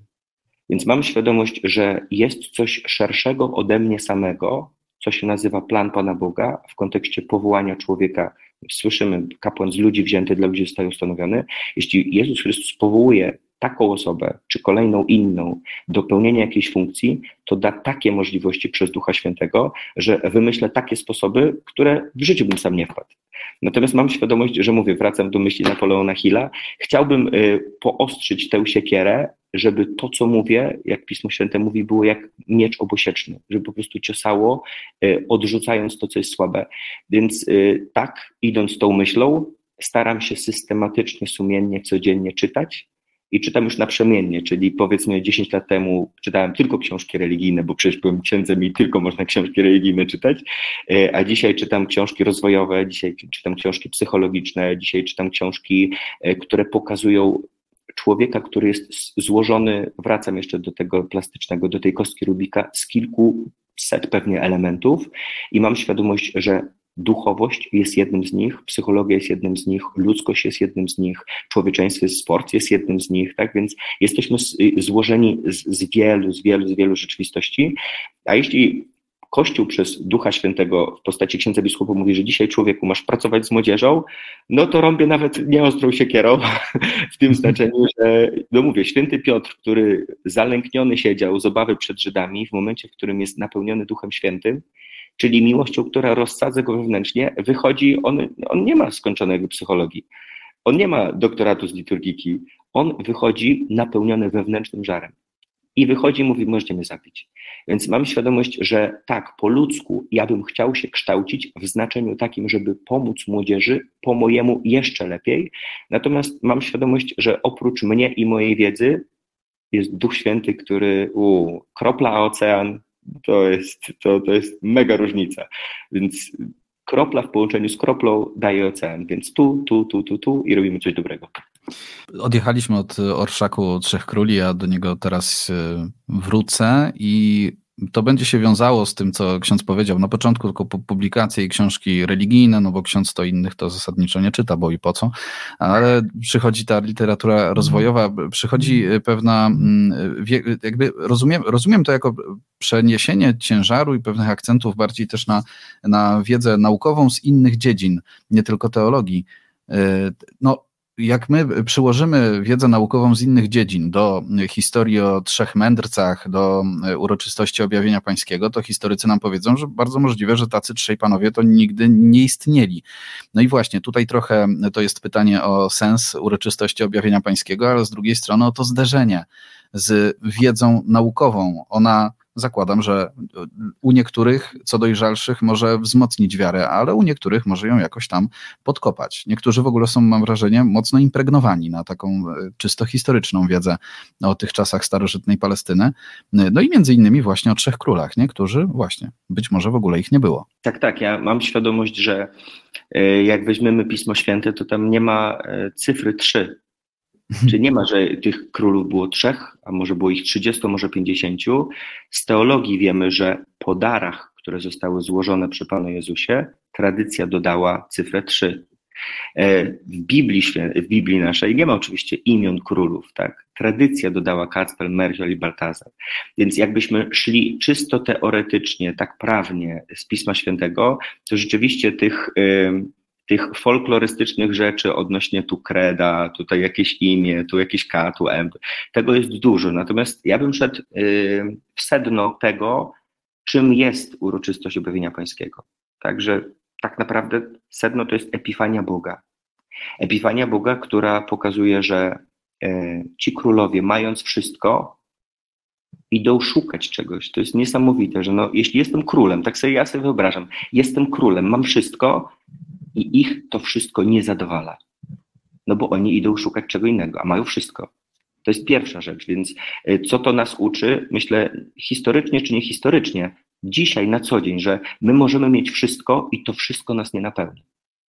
Więc mam świadomość, że jest coś szerszego ode mnie samego, co się nazywa plan Pana Boga w kontekście powołania człowieka. Słyszymy, kapłan z ludzi wzięty dla ludzi zostaje ustanowiony. Jeśli Jezus Chrystus powołuje taką osobę, czy kolejną inną do pełnienia jakiejś funkcji, to da takie możliwości przez Ducha Świętego, że wymyślę takie sposoby, które w życiu bym sam nie wpadł. Natomiast mam świadomość, że mówię, wracam do myśli Napoleona Hilla, chciałbym y, poostrzyć tę siekierę, żeby to, co mówię, jak Pismo Święte mówi, było jak miecz obosieczny, żeby po prostu ciosało, y, odrzucając to, co jest słabe. Więc y, tak, idąc tą myślą, staram się systematycznie, sumiennie, codziennie czytać, i czytam już naprzemiennie, czyli powiedzmy 10 lat temu czytałem tylko książki religijne, bo przecież byłem księdzem i tylko można książki religijne czytać, e, a dzisiaj czytam książki rozwojowe, dzisiaj czytam książki psychologiczne, dzisiaj czytam książki, e, które pokazują człowieka, który jest złożony, wracam jeszcze do tego plastycznego, do tej kostki Rubika, z kilku set pewnie elementów i mam świadomość, że Duchowość jest jednym z nich, psychologia jest jednym z nich, ludzkość jest jednym z nich, człowieczeństwo sport jest jednym z nich, tak więc jesteśmy złożeni z, z wielu, z wielu, z wielu rzeczywistości. A jeśli Kościół przez Ducha Świętego w postaci księdza biskupa mówi, że dzisiaj człowieku masz pracować z młodzieżą, no to rąbię nawet nieostrą siekierą, w tym znaczeniu, że, no mówię, święty Piotr, który zalękniony siedział z obawy przed Żydami, w momencie, w którym jest napełniony Duchem Świętym, czyli miłością, która rozsadza go wewnętrznie, wychodzi, on, on nie ma skończonego psychologii, on nie ma doktoratu z liturgiki, on wychodzi napełniony wewnętrznym żarem. I wychodzi i mówi, możecie mnie zabić. Więc mam świadomość, że tak, po ludzku ja bym chciał się kształcić w znaczeniu takim, żeby pomóc młodzieży po mojemu jeszcze lepiej. Natomiast mam świadomość, że oprócz mnie i mojej wiedzy jest Duch Święty, który u, kropla ocean, to jest, to, to jest mega różnica. Więc kropla w połączeniu z kroplą daje ocean, więc tu, tu, tu, tu, tu i robimy coś dobrego. Odjechaliśmy od Orszaku Trzech Króli, a do niego teraz e, wrócę i to będzie się wiązało z tym, co ksiądz powiedział na początku, tylko publikacje i książki religijne, no bo ksiądz to innych to zasadniczo nie czyta, bo i po co, ale przychodzi ta literatura rozwojowa, przychodzi pewna, mm, jakby rozumiem, rozumiem to jako przeniesienie ciężaru i pewnych akcentów bardziej też na, na wiedzę naukową z innych dziedzin, nie tylko teologii. E, no, jak my przyłożymy wiedzę naukową z innych dziedzin do historii o trzech mędrcach, do uroczystości objawienia pańskiego, to historycy nam powiedzą, że bardzo możliwe, że tacy trzej panowie to nigdy nie istnieli. No i właśnie tutaj trochę to jest pytanie o sens uroczystości objawienia pańskiego, ale z drugiej strony o to zderzenie z wiedzą naukową. Ona zakładam, że u niektórych, co dojrzalszych, może wzmocnić wiarę, ale u niektórych może ją jakoś tam podkopać. Niektórzy w ogóle są, mam wrażenie, mocno impregnowani na taką e, czysto historyczną wiedzę o tych czasach starożytnej Palestyny. No i między innymi właśnie o trzech królach, nie? którzy właśnie, być może w ogóle ich nie było. Tak, tak. Ja mam świadomość, że e, jak weźmiemy Pismo Święte, to tam nie ma e, cyfry 3 Mhm. Czy nie ma, że tych królów było trzech, a może było ich 30, może 50? Z teologii wiemy, że po darach, które zostały złożone przy Panu Jezusie, tradycja dodała cyfrę 3. E, w Biblii, w Biblii naszej nie ma oczywiście imion królów, tak? Tradycja dodała Kacpel, Merchiol i Baltazar. Więc jakbyśmy szli czysto teoretycznie, tak prawnie z Pisma Świętego, to rzeczywiście tych tych folklorystycznych rzeczy odnośnie tu kreda, tutaj jakieś imię, tu jakieś K, tu M, tego jest dużo. Natomiast ja bym szedł y, w sedno tego, czym jest uroczystość objawienia pańskiego. Także tak naprawdę sedno to jest epifania Boga. Epifania Boga, która pokazuje, że y, ci królowie, mając wszystko, idą szukać czegoś. To jest niesamowite, że no, jeśli jestem królem, tak sobie ja sobie wyobrażam, jestem królem, mam wszystko, i ich to wszystko nie zadowala. No bo oni idą szukać czego innego, a mają wszystko. To jest pierwsza rzecz, więc y, co to nas uczy? Myślę, historycznie czy niehistorycznie, dzisiaj na co dzień, że my możemy mieć wszystko i to wszystko nas nie napełni.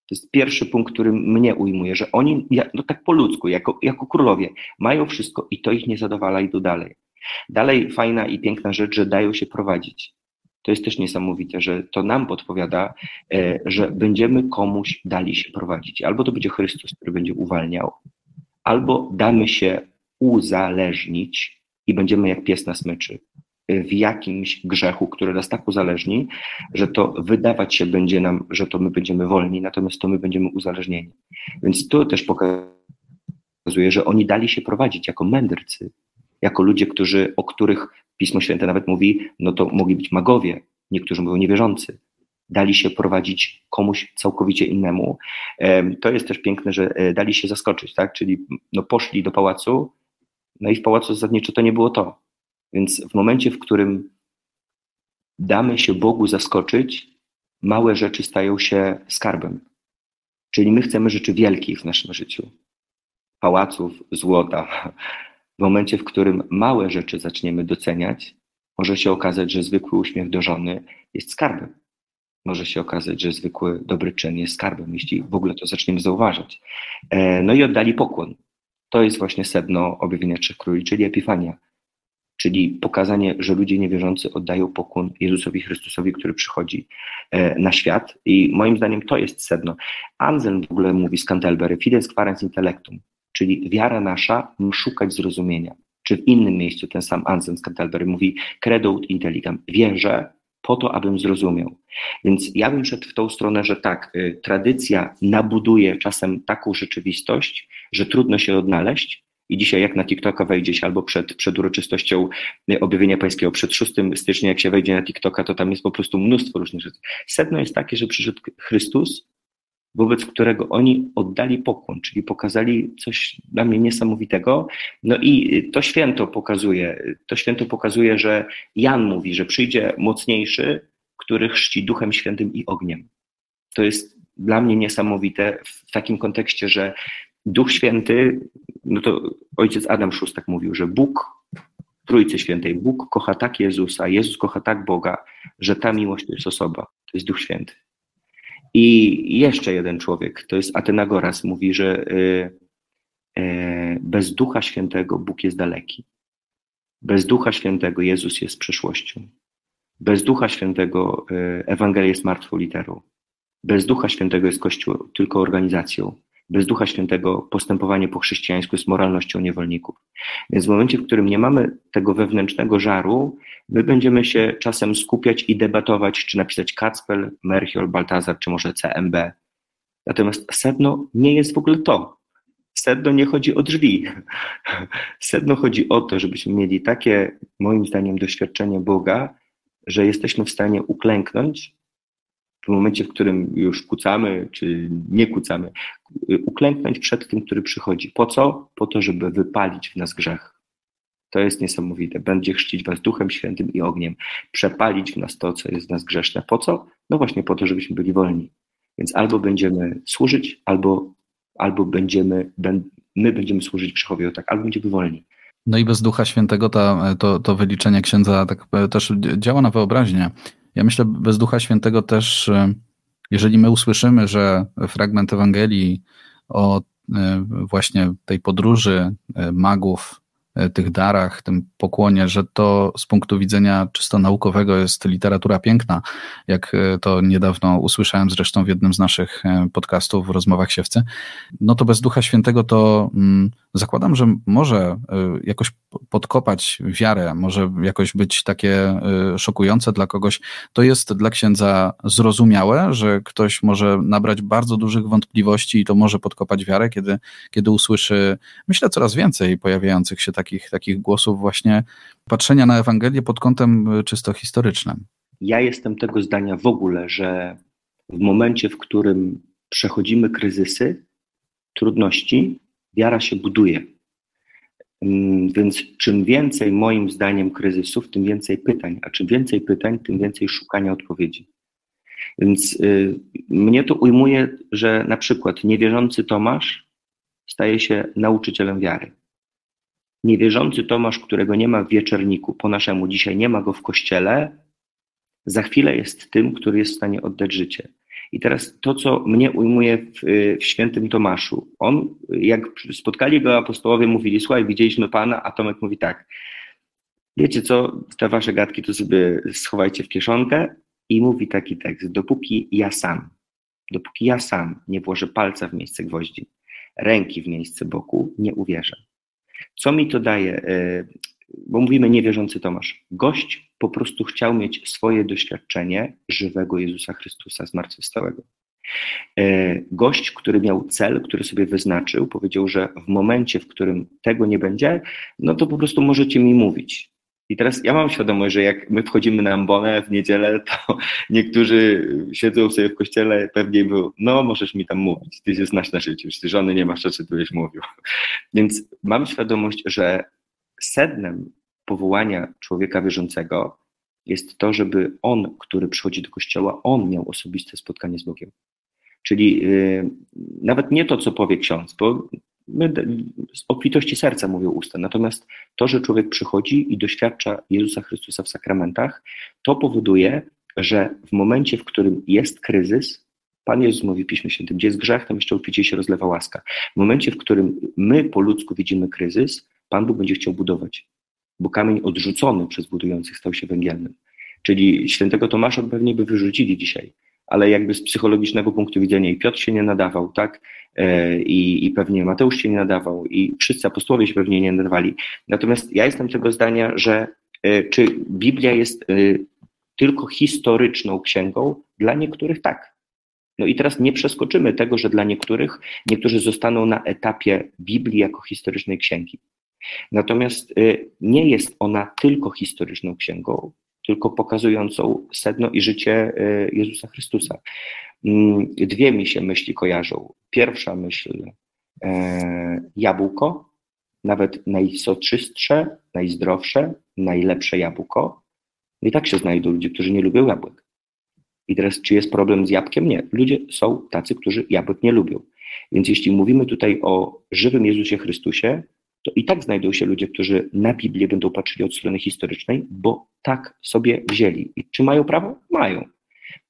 To jest pierwszy punkt, który mnie ujmuje, że oni, no tak po ludzku, jako, jako królowie, mają wszystko i to ich nie zadowala, idą dalej. Dalej fajna i piękna rzecz, że dają się prowadzić to jest też niesamowite, że to nam podpowiada, e, że będziemy komuś dali się prowadzić. Albo to będzie Chrystus, który będzie uwalniał, albo damy się uzależnić i będziemy jak pies na smyczy e, w jakimś grzechu, który nas tak uzależni, że to wydawać się będzie nam, że to my będziemy wolni, natomiast to my będziemy uzależnieni. Więc to też pokazuje, że oni dali się prowadzić jako mędrcy, jako ludzie, którzy, o których Pismo Święte nawet mówi, no to mogli być magowie, niektórzy mówią niewierzący. Dali się prowadzić komuś całkowicie innemu. To jest też piękne, że e, dali się zaskoczyć, tak? Czyli no poszli do pałacu, no i w pałacu zasadniczo to nie było to. Więc w momencie, w którym damy się Bogu zaskoczyć, małe rzeczy stają się skarbem. Czyli my chcemy rzeczy wielkich w naszym życiu. Pałaców, złota, w momencie, w którym małe rzeczy zaczniemy doceniać, może się okazać, że zwykły uśmiech do żony jest skarbem. Może się okazać, że zwykły dobry czyn jest skarbem, jeśli w ogóle to zaczniemy zauważać. E, no i oddali pokłon. To jest właśnie sedno objawienia Trzech Króli, czyli Epifania. Czyli pokazanie, że ludzie niewierzący oddają pokłon Jezusowi Chrystusowi, który przychodzi e, na świat. I moim zdaniem to jest sedno. Anselm w ogóle mówi z Canterbury, fides quarens intellectum, czyli wiara nasza ma szukać zrozumienia. Czy w innym miejscu ten sam Anselm z Canterbury mówi credo ut intelligam, wierzę po to, abym zrozumiał. Więc ja bym szedł w tą stronę, że tak, y, tradycja nabuduje czasem taką rzeczywistość, że trudno się odnaleźć, i dzisiaj jak na TikToka wejdzie albo przed, przed uroczystością y, objawienia pańskiego, przed 6 stycznia jak się wejdzie na TikToka, to tam jest po prostu mnóstwo różnych rzeczy. Sedno jest takie, że przyszedł Chrystus, wobec którego oni oddali pokłon, czyli pokazali coś dla mnie niesamowitego. No i to święto pokazuje, to święto pokazuje, że Jan mówi, że przyjdzie mocniejszy, który chrzci Duchem Świętym i ogniem. To jest dla mnie niesamowite w takim kontekście, że Duch Święty, no to ojciec Adam Szóstak mówił, że Bóg Trójcy Świętej, Bóg kocha tak Jezusa, Jezus kocha tak Boga, że ta miłość to jest osoba, to jest Duch Święty. I jeszcze jeden człowiek, to jest Atenagoras, mówi, że y, y, bez Ducha Świętego Bóg jest daleki. Bez Ducha Świętego Jezus jest przyszłością. Bez Ducha Świętego y, Ewangelia jest martwą literą. Bez Ducha Świętego jest Kościół tylko organizacją bez Ducha Świętego postępowanie po chrześcijańsku jest moralnością niewolników. Więc w momencie, w którym nie mamy tego wewnętrznego żaru, my będziemy się czasem skupiać i debatować, czy napisać Kacpel, Merchiol, Baltazar, czy może CMB. Natomiast sedno nie jest w ogóle to. Sedno nie chodzi o drzwi. Sedno chodzi o to, żebyśmy mieli takie, moim zdaniem, doświadczenie Boga, że jesteśmy w stanie uklęknąć w momencie, w którym już kucamy, czy nie kucamy, uklęknąć przed tym, który przychodzi. Po co? Po to, żeby wypalić w nas grzech. To jest niesamowite. Będzie chrzcić was duchem świętym i ogniem, przepalić w nas to, co jest w nas grzeszne. Po co? No właśnie po to, żebyśmy byli wolni. Więc albo będziemy służyć, albo, albo będziemy, my będziemy służyć grzechowi, tak, albo będziemy wolni. No i bez Ducha Świętego to, to, to wyliczenie księdza tak też działa na wyobraźnię. Ja myślę, bez Ducha Świętego też, jeżeli my usłyszymy, że fragment Ewangelii o e, właśnie tej podróży e, magów E, tych darach, tym pokłonie, że to z punktu widzenia czysto naukowego jest literatura piękna, jak e, to niedawno usłyszałem zresztą w jednym z naszych e, podcastów w rozmowach siewcy, no to bez Ducha Świętego to mm, zakładam, że może jakoś podkopać wiarę, może jakoś być takie szokujące dla kogoś. To jest dla księdza zrozumiałe, że ktoś może nabrać bardzo dużych wątpliwości i to może podkopać wiarę, kiedy, kiedy usłyszy, myślę, coraz więcej pojawiających się takich takich, takich głosów właśnie patrzenia na Ewangelię pod kątem y, czysto historycznym. Ja jestem tego zdania w ogóle, że w momencie, w którym przechodzimy kryzysy, trudności, wiara się buduje. Mm, więc czym więcej, moim zdaniem, kryzysów, tym więcej pytań, a czym więcej pytań, tym więcej szukania odpowiedzi. Więc y, mnie to ujmuje, że na przykład niewierzący Tomasz staje się nauczycielem wiary. Niewierzący Tomasz, którego nie ma w wieczerniku, po naszemu dzisiaj nie ma go w kościele, za chwilę jest tym, który jest w stanie oddać życie. I teraz to, co mnie ujmuje w, w świętym Tomaszu. On, jak spotkali go apostołowie, mówili: Słuchaj, widzieliśmy Pana, a Tomek mówi tak. Wiecie co, te wasze gadki to sobie schowajcie w kieszonkę i mówi taki tekst: Dopóki ja sam, dopóki ja sam nie włożę palca w miejsce gwoździ, ręki w miejsce boku, nie uwierzę. Co mi to daje? Bo mówimy niewierzący Tomasz. Gość po prostu chciał mieć swoje doświadczenie żywego Jezusa Chrystusa zmartwychwstałego. E, gość, który miał cel, który sobie wyznaczył, powiedział, że w momencie, w którym tego nie będzie, no to po prostu możecie mi mówić. I teraz ja mam świadomość, że jak my wchodzimy na ambonę w niedzielę, to niektórzy siedzą sobie w kościele, pewnie był, no możesz mi tam mówić, ty się znasz na życiu, jeśli żony nie masz to byś mówił. Więc mam świadomość, że sednem powołania człowieka wierzącego jest to, żeby on, który przychodzi do kościoła, on miał osobiste spotkanie z Bogiem. Czyli yy, nawet nie to, co powie ksiądz, bo My, z obfitości serca mówią usta. Natomiast to, że człowiek przychodzi i doświadcza Jezusa Chrystusa w sakramentach, to powoduje, że w momencie, w którym jest kryzys, Pan Jezus mówi w Piśmie Świętym, gdzie jest grzech, tam jeszcze upicie się rozlewa łaska. W momencie, w którym my po ludzku widzimy kryzys, Pan Bóg będzie chciał budować, bo kamień odrzucony przez budujących stał się węgielnym. Czyli świętego Tomasza pewnie by wyrzucili dzisiaj, ale jakby z psychologicznego punktu widzenia i Piotr się nie nadawał, tak? E, I, I pewnie Mateusz się nie nadawał, i wszyscy apostołowie się pewnie nie nadawali. Natomiast ja jestem tego zdania, że e, czy Biblia jest e, tylko historyczną księgą? Dla niektórych tak. No i teraz nie przeskoczymy tego, że dla niektórych, niektórzy zostaną na etapie Biblii jako historycznej księgi. Natomiast nie jest ona tylko historyczną księgą, tylko pokazującą sedno i życie e, Jezusa Chrystusa. Mm, dwie mi się myśli kojarzą. Pierwsza myśl e, jabłko, nawet najsoczystsze, najzdrowsze, najlepsze jabłko. I tak się znajdą ludzie, którzy nie lubią jabłek. I teraz, czy jest problem z jabłkiem? Nie. Ludzie są tacy, którzy jabłek nie lubią. Więc jeśli mówimy tutaj o żywym Jezusie Chrystusie, to i tak znajdą się ludzie, którzy na Biblię będą patrzyli od strony historycznej, bo tak sobie wzięli. I czy mają prawo? Mają.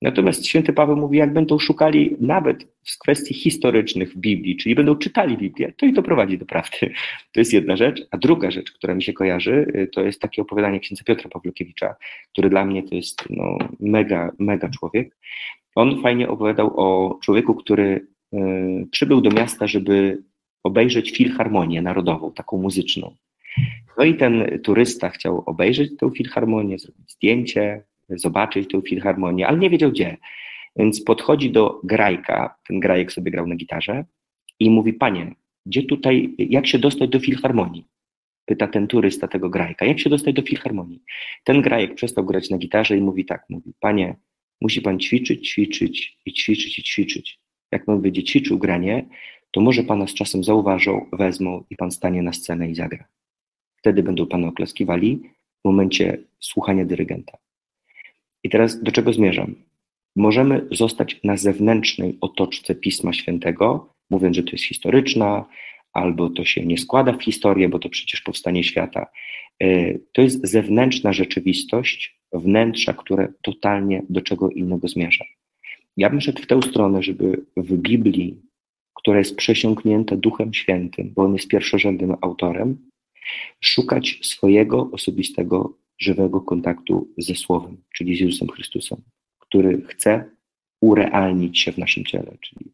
Natomiast święty Paweł mówi, jak będą szukali nawet w kwestii historycznych w Biblii, czyli będą czytali Biblię, to i to prowadzi do prawdy. To jest jedna rzecz. A druga rzecz, która mi się kojarzy, y, to jest takie opowiadanie księdza Piotra Pawlukiewicza, który dla mnie to jest no, mega, mega człowiek. On fajnie opowiadał o człowieku, który y, przybył do miasta, żeby obejrzeć filharmonię narodową, taką muzyczną. No i ten turysta chciał obejrzeć tę filharmonię, zrobić zdjęcie, zobaczyć tę filharmonię, ale nie wiedział gdzie. Więc podchodzi do grajka, ten grajek sobie grał na gitarze i mówi, panie, gdzie tutaj, jak się dostać do filharmonii? Pyta ten turysta tego grajka, jak się dostać do filharmonii? Ten grajek przestał grać na gitarze i mówi tak, mówi, panie, musi pan ćwiczyć, ćwiczyć i ćwiczyć i ćwiczyć. Jak pan będzie ćwiczył granie, to może Pana z czasem zauważą, wezmą i Pan stanie na scenę i zagra. Wtedy będą Panu oklaskiwali w momencie słuchania dyrygenta. I teraz do czego zmierzam? Możemy zostać na zewnętrznej otoczce Pisma Świętego, mówiąc, że to jest historyczna, albo to się nie składa w historię, bo to przecież powstanie świata. E, to jest zewnętrzna rzeczywistość, wnętrza, które totalnie do czego innego zmierza. Ja bym szedł w tę stronę, żeby w Biblii, która jest przesiąknięta Duchem Świętym, bo on jest pierwszorzędnym autorem, szukać swojego osobistego, żywego kontaktu ze Słowem, czyli z Jezusem Chrystusem, który chce urealnić się w naszym ciele, czyli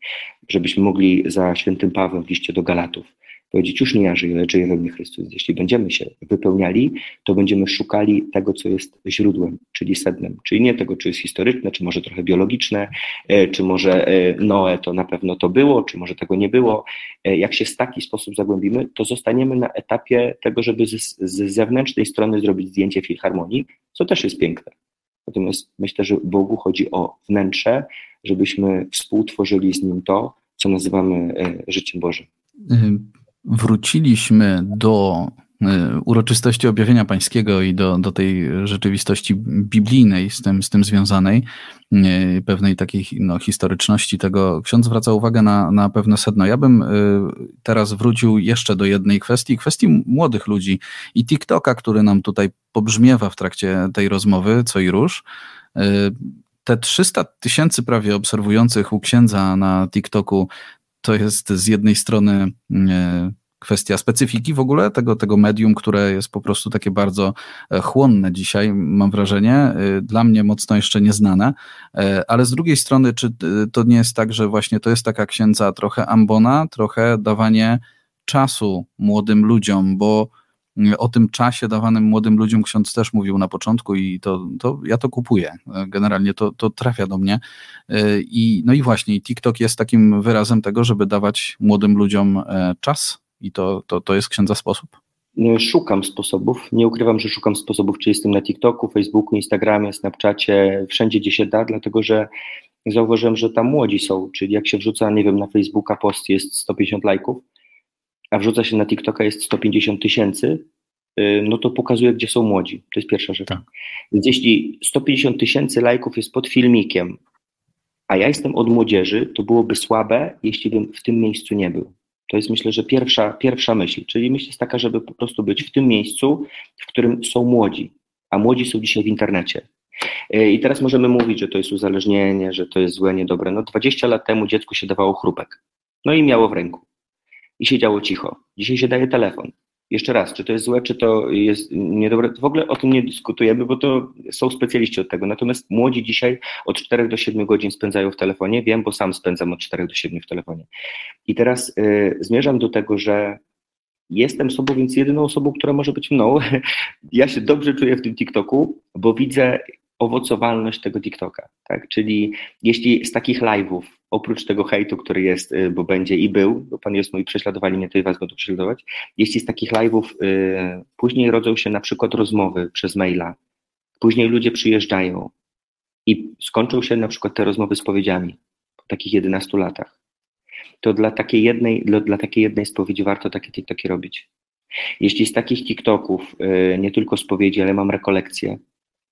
żebyśmy mogli za świętym Pawłem w liście do Galatów powiedzieć, już nie ja żyję, lecz żyje we mnie Chrystus. Jeśli będziemy się wypełniali, to będziemy szukali tego, co jest źródłem, czyli sednem, czyli nie tego, czy jest historyczne, czy może trochę biologiczne, e, czy może e, Noe to na pewno to było, czy może tego nie było. E, jak się w taki sposób zagłębimy, to zostaniemy na etapie tego, żeby z, z zewnętrznej strony zrobić zdjęcie filharmonii, co też jest piękne. Natomiast myślę, że Bogu chodzi o wnętrze, żebyśmy współtworzyli z Nim to, co nazywamy życiem Bożym wróciliśmy do e, uroczystości objawienia pańskiego i do, do tej rzeczywistości biblijnej z tym, z tym związanej, e, pewnej takiej no, historyczności tego, ksiądz zwraca uwagę na, na pewne sedno. Ja bym e, teraz wrócił jeszcze do jednej kwestii, kwestii młodych ludzi i TikToka, który nam tutaj pobrzmiewa w trakcie tej rozmowy, co i róż. Te 300 tysięcy prawie obserwujących u księdza na TikToku to jest z jednej strony e, kwestia specyfiki w ogóle tego, tego medium, które jest po prostu takie bardzo e, chłonne dzisiaj, mam wrażenie, e, dla mnie mocno jeszcze nieznane, ale z drugiej strony, czy to nie jest tak, że właśnie to jest taka księdza trochę ambona, trochę dawanie czasu młodym ludziom, bo o tym czasie dawanym młodym ludziom ksiądz też mówił na początku i to, to ja to kupuję. Generalnie to, to trafia do mnie. I, no i właśnie TikTok jest takim wyrazem tego, żeby dawać młodym ludziom e, czas i to, to, to jest księdza sposób. No, szukam sposobów. Nie ukrywam, że szukam sposobów, czy jestem na TikToku, Facebooku, Instagramie, Snapchacie, wszędzie gdzie się da, dlatego że zauważyłem, że tam młodzi są, czyli jak się wrzuca, nie wiem, na Facebooka post jest 150 lajków, a wrzuca się na TikToka jest 150 tysięcy, no to pokazuje, gdzie są młodzi. To jest pierwsza rzecz. Tak. Więc jeśli 150 tysięcy lajków jest pod filmikiem, a ja jestem od młodzieży, to byłoby słabe, jeśli bym w tym miejscu nie był. To jest myślę, że pierwsza, pierwsza myśl. Czyli myśl jest taka, żeby po prostu być w tym miejscu, w którym są młodzi, a młodzi są dzisiaj w internecie. Y, I teraz możemy mówić, że to jest uzależnienie, że to jest złe, niedobre. No 20 lat temu dziecku się dawało chrupek. No i miało w ręku i siedziało cicho. Dzisiaj się daje telefon. Jeszcze raz, czy to jest złe, czy to jest niedobre, w ogóle o tym nie dyskutujemy, bo to są specjaliści od tego. Natomiast młodzi dzisiaj od 4 do 7 godzin spędzają w telefonie. Wiem, bo sam spędzam od 4 do 7 w telefonie. I teraz y, zmierzam do tego, że jestem sobą, więc jedyną osobą, która może być mną. Ja się dobrze czuję w tym TikToku, bo widzę owocowalność tego TikToka. Tak? Czyli jeśli z takich live'ów oprócz tego hejtu, który jest, y, bo będzie i był, bo Pan jest mój, prześladowali mnie, to i Was będą prześladować, jeśli z takich live'ów y, później rodzą się na przykład rozmowy przez maila, później ludzie przyjeżdżają i skończą się na przykład te rozmowy spowiedziami po takich 11 latach, to dla takiej jednej, dla, dla takiej jednej spowiedzi warto takie TikToki robić. Jeśli z takich TikToków, y, nie tylko spowiedzi, ale mam rekolekcje,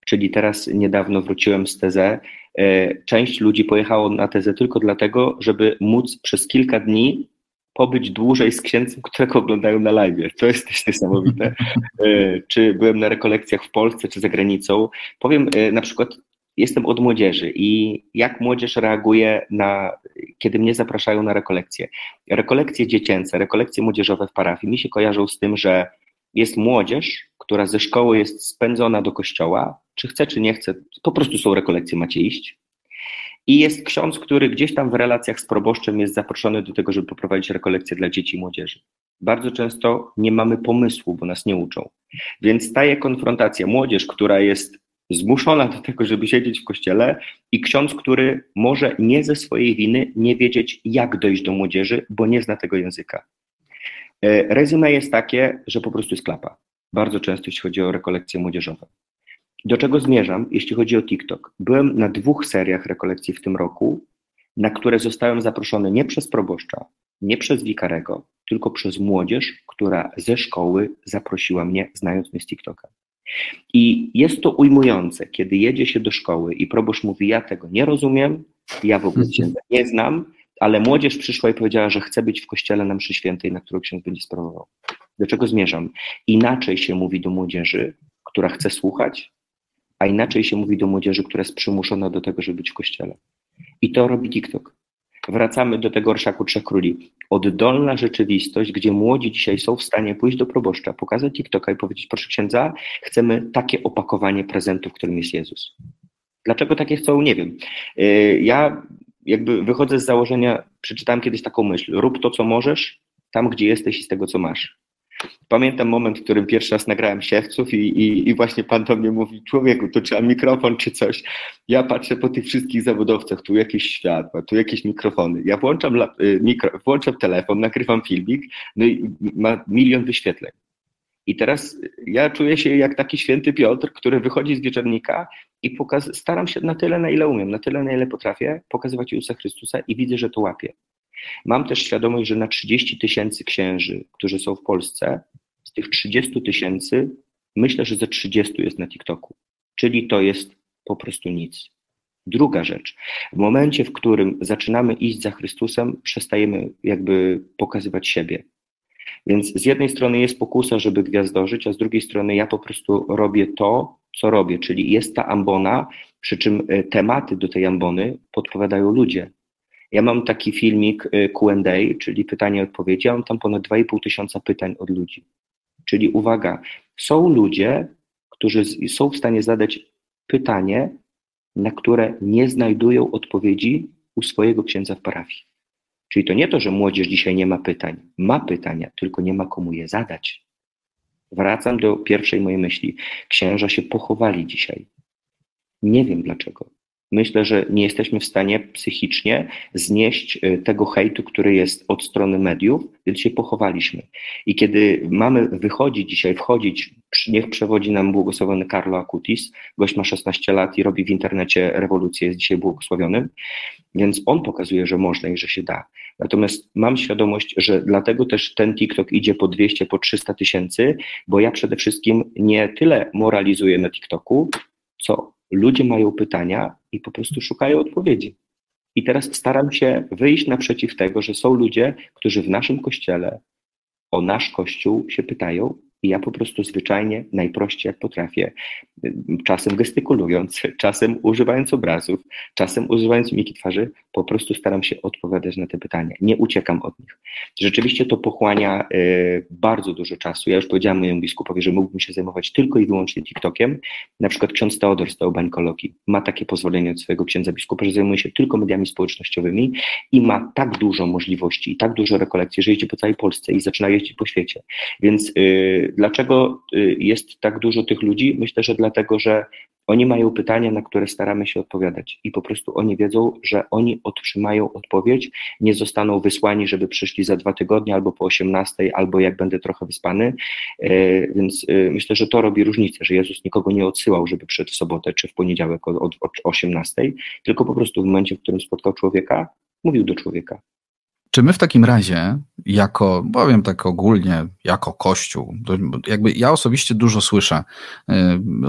czyli teraz niedawno wróciłem z tezę. E, część ludzi pojechało na tezę tylko dlatego, żeby móc przez kilka dni pobyć dłużej z księdzem, którego oglądają na live. To jest też niesamowite. E, czy byłem na rekolekcjach w Polsce, czy za granicą. Powiem e, na przykład, jestem od młodzieży i jak młodzież reaguje na, kiedy mnie zapraszają na rekolekcje. Rekolekcje dziecięce, rekolekcje młodzieżowe w parafii mi się kojarzą z tym, że jest młodzież, która ze szkoły jest spędzona do kościoła, czy chce, czy nie chce, po prostu są rekolekcje, macie iść. I jest ksiądz, który gdzieś tam w relacjach z proboszczem jest zaproszony do tego, żeby poprowadzić rekolekcje dla dzieci i młodzieży. Bardzo często nie mamy pomysłu, bo nas nie uczą. Więc staje konfrontacja. Młodzież, która jest zmuszona do tego, żeby siedzieć w kościele, i ksiądz, który może nie ze swojej winy nie wiedzieć, jak dojść do młodzieży, bo nie zna tego języka. E, resume jest takie, że po prostu jest klapa. Bardzo często, jeśli chodzi o rekolekcje młodzieżowe. Do czego zmierzam, jeśli chodzi o TikTok? Byłem na dwóch seriach rekolekcji w tym roku na które zostałem zaproszony nie przez proboszcza, nie przez wikarego, tylko przez młodzież, która ze szkoły zaprosiła mnie, znając mnie z TikToka. I jest to ujmujące, kiedy jedzie się do szkoły i proboszcz mówi: Ja tego nie rozumiem, ja w ogóle księdza nie znam, ale młodzież przyszła i powiedziała, że chce być w kościele na mszy świętej, na którą ksiądz będzie sprawował. Do czego zmierzam? Inaczej się mówi do młodzieży, która chce słuchać, a inaczej się mówi do młodzieży, która jest przymuszona do tego, żeby być w kościele. I to robi TikTok. Wracamy do tego orszaku trzech króli. Oddolna rzeczywistość, gdzie młodzi dzisiaj są w stanie pójść do proboszcza, pokazać TikToka i powiedzieć, proszę księdza, chcemy takie opakowanie prezentu, w którym jest Jezus. Dlaczego takie chcą, nie wiem. Y, ja jakby wychodzę z założenia, przeczytałem kiedyś taką myśl, rób to, co możesz, tam, gdzie jesteś i z tego, co masz. Pamiętam moment, w którym pierwszy raz nagrałem siewców i, i, i, właśnie pan do mnie mówi, człowieku, to trzeba mikrofon czy coś. Ja patrzę po tych wszystkich zawodowcach, tu jakieś światła, tu jakieś mikrofony. Ja włączam, y, mikro, włączam telefon, nagrywam filmik, no i ma milion wyświetleń. I teraz ja czuję się jak taki święty Piotr, który wychodzi z wieczornika i pokaz- staram się na tyle, na ile umiem, na tyle, na ile potrafię, pokazywać Jezusa Chrystusa i widzę, że to łapie. Mam też świadomość, że na 30 tysięcy księży, którzy są w Polsce, z tych 30 tysięcy, myślę, że ze 30 jest na TikToku. Czyli to jest po prostu nic. Druga rzecz, w momencie, w którym zaczynamy iść za Chrystusem, przestajemy jakby pokazywać siebie. Więc z jednej strony jest pokusa, żeby gwiazdożyć, a z drugiej strony ja po prostu robię to, co robię, czyli jest ta ambona, przy czym e, tematy do tej ambony podpowiadają ludzie. Ja mam taki filmik y, QA, czyli pytanie i odpowiedzi, ja mam tam ponad 2,5 tysiąca pytań od ludzi. Czyli uwaga, są ludzie, którzy są w stanie zadać pytanie, na które nie znajdują odpowiedzi u swojego księdza w parafii. Czyli to nie to, że młodzież dzisiaj nie ma pytań. Ma pytania, tylko nie ma komu je zadać. Wracam do pierwszej mojej myśli. Księża się pochowali dzisiaj. Nie wiem dlaczego. Myślę, że nie jesteśmy w stanie psychicznie znieść y, tego hejtu, który jest od strony mediów, więc się pochowaliśmy. I kiedy mamy wychodzić dzisiaj, wchodzić, niech przewodzi nam błogosławiony Carlo Acutis, gość ma 16 lat i robi w internecie rewolucję, jest dzisiaj błogosławionym, więc on pokazuje, że można i że się da. Natomiast mam świadomość, że dlatego też ten TikTok idzie po 200, po 300 tysięcy, bo ja przede wszystkim nie tyle moralizuję na TikToku, co ludzie mają pytania i po prostu szukają odpowiedzi. I teraz staram się wyjść naprzeciw tego, że są ludzie, którzy w naszym kościele o nasz kościół się pytają, i ja po prostu zwyczajnie, najprościej jak potrafię, czasem gestykulując, czasem używając obrazów, czasem używając mimiki twarzy, po prostu staram się odpowiadać na te pytania. Nie uciekam od nich. Rzeczywiście to pochłania y, bardzo dużo czasu. Ja już powiedziałam mojemu biskupowi, że mógłbym się zajmować tylko i wyłącznie TikTokiem. Na przykład ksiądz Teodor z Teobańkologii ma takie pozwolenie od swojego księdza biskupa, że zajmuje się tylko mediami społecznościowymi i ma tak dużo możliwości i tak dużo rekolekcji, że jeździ po całej Polsce i zaczyna jeździć po świecie. Więc y, dlaczego y, jest tak dużo tych ludzi? Myślę, że dlatego, że oni mają pytania, na które staramy się odpowiadać i po prostu oni wiedzą, że oni otrzymają odpowiedź, nie zostaną wysłani, żeby przyszli za dwa tygodnie albo po 18, albo jak będę trochę wyspany. E, więc e, myślę, że to robi różnicę, że Jezus nikogo nie odsyłał, żeby przyszedł w sobotę czy w poniedziałek od 18, tylko po prostu w momencie, w którym spotkał człowieka, mówił do człowieka. Czy my w takim razie, jako, powiem tak ogólnie, jako Kościół, jakby ja osobiście dużo słyszę y,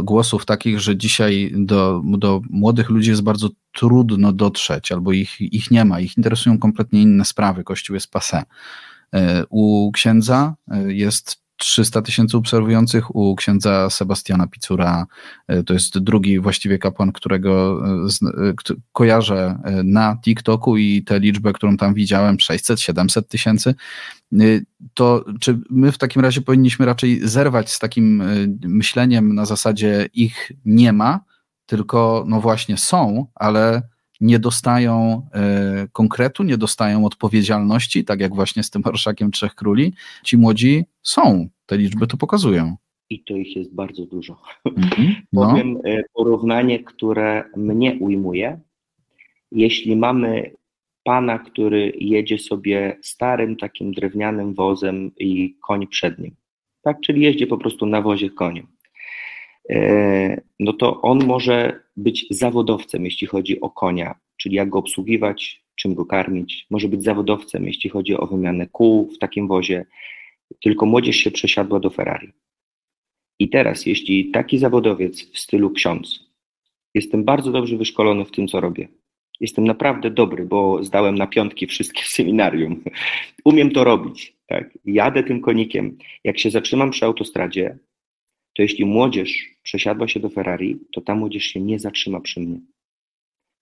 głosów takich, że dzisiaj do, do młodych ludzi jest bardzo trudno dotrzeć, albo ich, ich nie ma, ich interesują kompletnie inne sprawy, Kościół jest passé. Y, u księdza y, jest 300 tysięcy obserwujących u księdza Sebastiana Picura. E, to jest drugi właściwie kapłan, którego e, e, kojarzę na TikToku i tę liczbę, którą tam widziałem, 600-700 tysięcy. To czy my w takim razie powinniśmy raczej zerwać z takim myśleniem na zasadzie ich nie ma, tylko no właśnie są, ale nie dostają e, konkretu, nie dostają odpowiedzialności, tak jak właśnie z tym orszakiem Trzech Króli. Ci młodzi są, te liczby to pokazują. I to ich jest bardzo dużo. Mm-hmm. No. Powiem e, porównanie, które mnie ujmuje. Jeśli mamy pana, który jedzie sobie starym takim drewnianym wozem i koń przed nim, tak, czyli jeździ po prostu na wozie koniem no to on może być zawodowcem, jeśli chodzi o konia, czyli jak go obsługiwać, czym go karmić, może być zawodowcem, jeśli chodzi o wymianę kół w takim wozie, tylko młodzież się przesiadła do Ferrari. I teraz, jeśli taki zawodowiec w stylu ksiądz, jestem bardzo dobrze wyszkolony w tym, co robię, jestem naprawdę dobry, bo zdałem na piątki wszystkie w seminarium, umiem to robić, tak? jadę tym konikiem. Jak się zatrzymam przy autostradzie, to jeśli młodzież przesiadła się do Ferrari, to ta młodzież się nie zatrzyma przy mnie.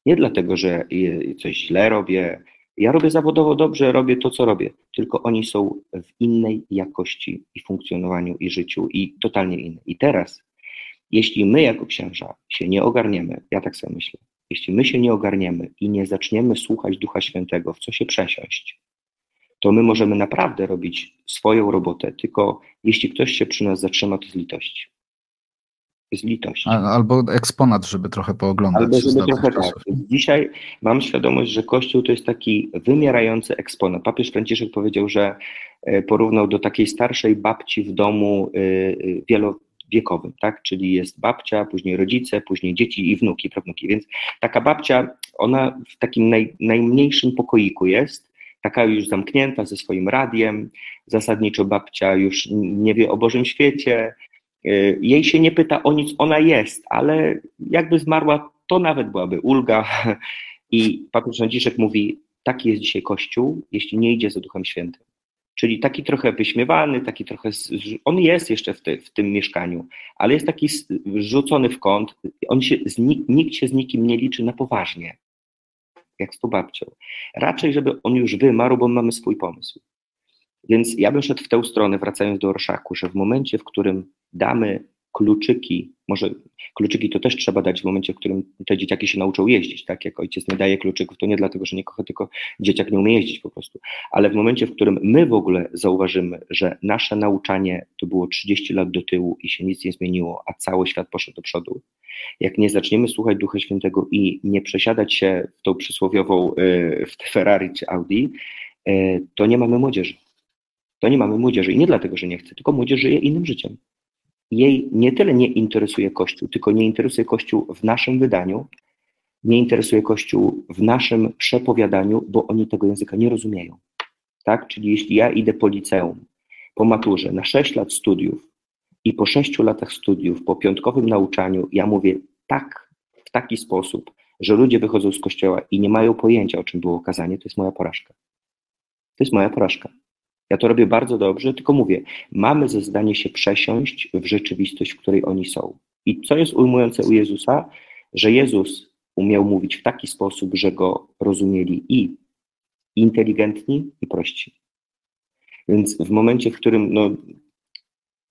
Nie dlatego, że coś źle robię, ja robię zawodowo dobrze, robię to, co robię, tylko oni są w innej jakości i funkcjonowaniu i życiu i totalnie inne. I teraz, jeśli my jako księża się nie ogarniemy, ja tak sobie myślę, jeśli my się nie ogarniemy i nie zaczniemy słuchać Ducha Świętego, w co się przesiąść, to my możemy naprawdę robić swoją robotę, tylko jeśli ktoś się przy nas zatrzyma, to z litości. Z litości. Albo eksponat, żeby trochę pooglądać. Albo żeby trochę tak. Dzisiaj mam świadomość, że Kościół to jest taki wymierający eksponat. Papież Franciszek powiedział, że e, porównał do takiej starszej babci w domu e, e, wielowiekowym, tak? Czyli jest babcia, później rodzice, później dzieci i wnuki, prawnuki. Więc taka babcia, ona w takim naj, najmniejszym pokoiku jest, taka już zamknięta ze swoim radiem, zasadniczo babcia już nie wie o Bożym świecie, y, jej się nie pyta o nic, ona jest, ale jakby zmarła, to nawet byłaby ulga. I papież Franciszek mówi, taki jest dzisiaj Kościół, jeśli nie idzie za Duchem Świętym. Czyli taki trochę wyśmiewany, taki trochę. On jest jeszcze w, w tym mieszkaniu, ale jest taki rzucony w kąt. On się, nikt się z nikim nie liczy na poważnie jak z tą babcią. Raczej, żeby on już wymarł, bo mamy swój pomysł. Więc ja bym szedł w tę stronę, wracając do orszaku, że w momencie, w którym damy kluczyki, może kluczyki to też trzeba dać w momencie, w którym te dzieciaki się nauczą jeździć, tak? Jak ojciec nie daje kluczyków, to nie dlatego, że nie kocha, tylko dzieciak nie umie jeździć po prostu. Ale w momencie, w którym my w ogóle zauważymy, że nasze nauczanie to było 30 lat do tyłu i się nic nie zmieniło, a cały świat poszedł do przodu, jak nie zaczniemy słuchać Ducha Świętego i nie przesiadać się w tą przysłowiową, y, w te Ferrari czy Audi, y, to nie mamy młodzieży. To nie mamy młodzieży i nie dlatego, że nie chce, tylko młodzież żyje innym życiem jej nie tyle nie interesuje Kościół, tylko nie interesuje Kościół w naszym wydaniu, nie interesuje Kościół w naszym przepowiadaniu, bo oni tego języka nie rozumieją. Tak? Czyli jeśli ja idę po liceum, po maturze, na 6 lat studiów i po 6 latach studiów, po piątkowym nauczaniu, ja mówię tak, w taki sposób, że ludzie wychodzą z kościoła i nie mają pojęcia, o czym było kazanie, to jest moja porażka. To jest moja porażka. Ja to robię bardzo dobrze, tylko mówię, mamy ze zdanie się przesiąść w rzeczywistość, w której oni są. I co jest ujmujące u Jezusa? Że Jezus umiał mówić w taki sposób, że go rozumieli i inteligentni, i prości. Więc w momencie, w którym no,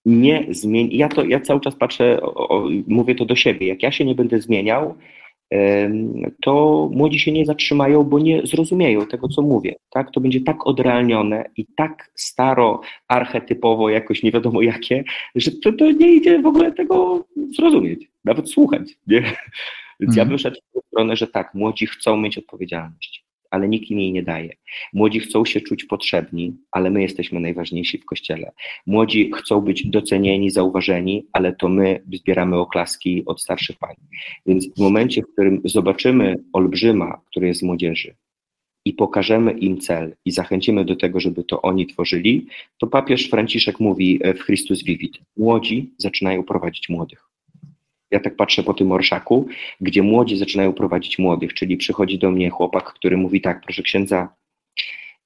nie zmieni, ja to ja cały czas patrzę, o, o, mówię to do siebie, jak ja się nie będę zmieniał, to młodzi się nie zatrzymają, bo nie zrozumieją tego, co mówię. Tak? To będzie tak odrealnione i tak staro, archetypowo, jakoś nie wiadomo jakie, że to, to nie idzie w ogóle tego zrozumieć, nawet słuchać. Nie? Więc ja mhm. bym szedł w stronę, że tak, młodzi chcą mieć odpowiedzialność ale nikt im jej nie daje. Młodzi chcą się czuć potrzebni, ale my jesteśmy najważniejsi w kościele. Młodzi chcą być docenieni, zauważeni, ale to my zbieramy oklaski od starszych pań. Więc w momencie, w którym zobaczymy olbrzyma, który jest z młodzieży, i pokażemy im cel i zachęcimy do tego, żeby to oni tworzyli, to papież Franciszek mówi w Christus Vivit: Młodzi zaczynają prowadzić młodych. Ja tak patrzę po tym orszaku, gdzie młodzi zaczynają prowadzić młodych, czyli przychodzi do mnie chłopak, który mówi tak, proszę księdza,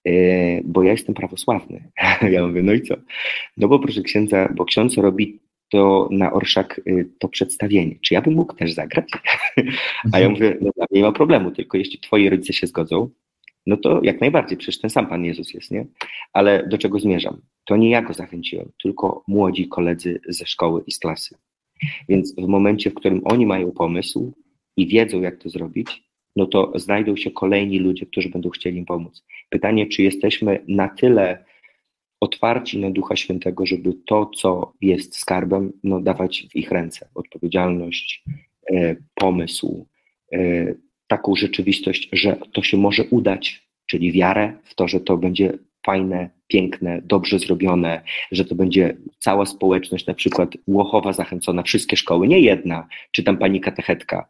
yy, bo ja jestem prawosławny. ja mówię, no i co? No bo proszę księdza, bo ksiądz robi to na orszak yy, to przedstawienie. Czy ja bym mógł też zagrać? A ja mówię, no dla mnie nie ma problemu, tylko jeśli twoi rodzice się zgodzą, no to jak najbardziej, przecież ten sam Pan Jezus jest, nie? Ale do czego zmierzam? To nie ja go zachęciłem, tylko młodzi koledzy ze szkoły i z klasy. Więc w momencie, w którym oni mają pomysł i wiedzą, jak to zrobić, no to znajdą się kolejni ludzie, którzy będą chcieli im pomóc. Pytanie, czy jesteśmy na tyle otwarci na Ducha Świętego, żeby to, co jest skarbem, no, dawać w ich ręce. Odpowiedzialność, e, pomysł, e, taką rzeczywistość, że to się może udać, czyli wiarę w to, że to będzie fajne, piękne, dobrze zrobione, że to będzie cała społeczność, na przykład Łochowa zachęcona, wszystkie szkoły, nie jedna, czy tam pani katechetka,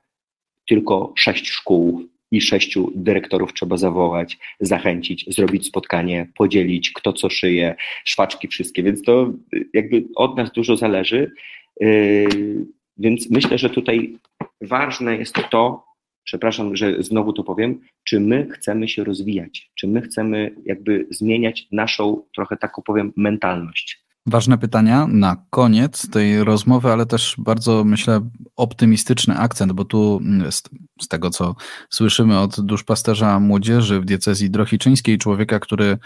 tylko sześć szkół i sześciu dyrektorów trzeba zawołać, zachęcić, zrobić spotkanie, podzielić, kto co szyje, szwaczki wszystkie, więc to jakby od nas dużo zależy. Yy, więc myślę, że tutaj ważne jest to, przepraszam, że znowu to powiem, czy my chcemy się rozwijać, czy my chcemy jakby zmieniać naszą trochę taką powiem mentalność. Ważne pytania na koniec tej rozmowy, ale też bardzo, myślę, optymistyczny akcent, bo tu mm, z, z tego, co słyszymy od duszpasterza młodzieży w diecezji drohiczyńskiej, człowieka, który,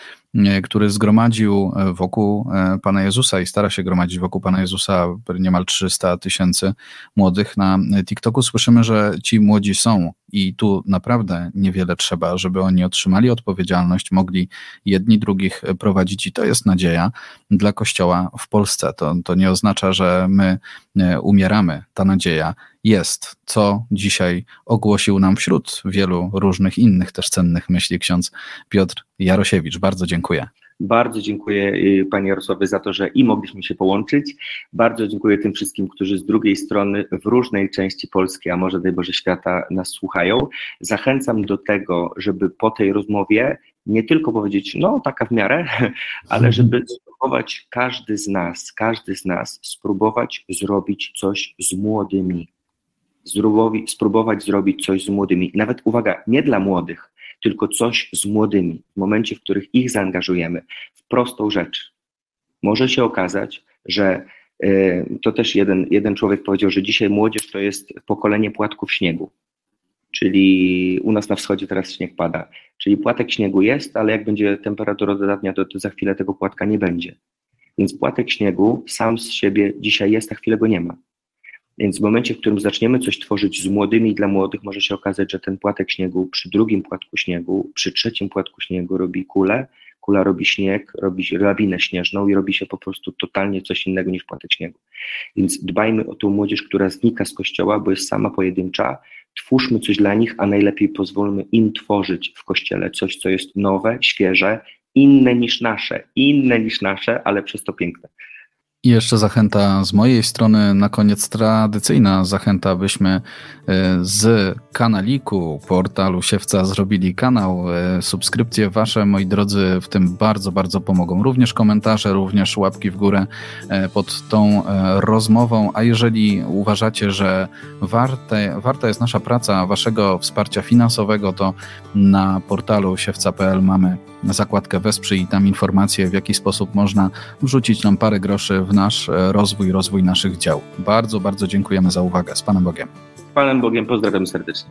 który zgromadził e, wokół e, Pana Jezusa i stara się gromadzić wokół Pana Jezusa niemal 300 tysięcy młodych na TikToku, słyszymy, że ci młodzi są i tu naprawdę niewiele trzeba, żeby oni otrzymali odpowiedzialność, mogli jedni drugich prowadzić i to jest nadzieja dla Kościoła w Polsce. To, to nie oznacza, że my e, umieramy. Ta nadzieja jest, co dzisiaj ogłosił nam wśród wielu różnych innych też cennych myśli ksiądz Piotr Jarosiewicz. Bardzo dziękuję. Bardzo dziękuję y, Panie Jarosławie za to, że i mogliśmy się połączyć. Bardzo dziękuję tym wszystkim, którzy z drugiej strony w różnej części Polski, a może daj Boże świata nas słuchają. Zachęcam do tego, żeby po tej rozmowie nie tylko powiedzieć, no taka w miarę, ale żeby spróbować każdy z nas, każdy z nas spróbować zrobić coś z młodymi. Spróbować zrobić coś z młodymi. Nawet uwaga, nie dla młodych, tylko coś z młodymi, w momencie, w których ich zaangażujemy w prostą rzecz. Może się okazać, że e, to też jeden, jeden człowiek powiedział, że dzisiaj młodzież to jest pokolenie płatków śniegu. Czyli u nas na wschodzie teraz śnieg pada. Czyli płatek śniegu jest, ale jak będzie temperatura dodatnia, to, to za chwilę tego płatka nie będzie. Więc płatek śniegu sam z siebie dzisiaj jest, a chwilę go nie ma. Więc w momencie, w którym zaczniemy coś tworzyć z młodymi dla młodych, może się okazać, że ten płatek śniegu przy drugim płatku śniegu, przy trzecim płatku śniegu robi kulę, kula robi śnieg, robi lawinę śnieżną i robi się po prostu totalnie coś innego niż płatek śniegu. Więc dbajmy o tą młodzież, która znika z kościoła, bo jest sama pojedyncza, twórzmy coś dla nich, a najlepiej pozwólmy im tworzyć w kościele coś, co jest nowe, świeże, inne niż nasze, inne niż nasze, ale przez to piękne. I jeszcze zachęta z mojej strony, na koniec tradycyjna zachęta, abyśmy e, z kanaliku portalu Siewca zrobili kanał. E, subskrypcje wasze, moi drodzy, w tym bardzo, bardzo pomogą. Również komentarze, również łapki w górę e, pod tą rozmową. A jeżeli uważacie, że warte, warta jest nasza praca, waszego wsparcia finansowego, to na portalu siewca.pl mamy zakładkę Wesprzyj i tam informacje, w jaki sposób można wrzucić nam parę groszy w nasz e, rozwój, rozwój naszych dział. Bardzo, bardzo dziękujemy za uwagę. Z Panem Bogiem. Z Panem Bogiem pozdrawiam serdecznie.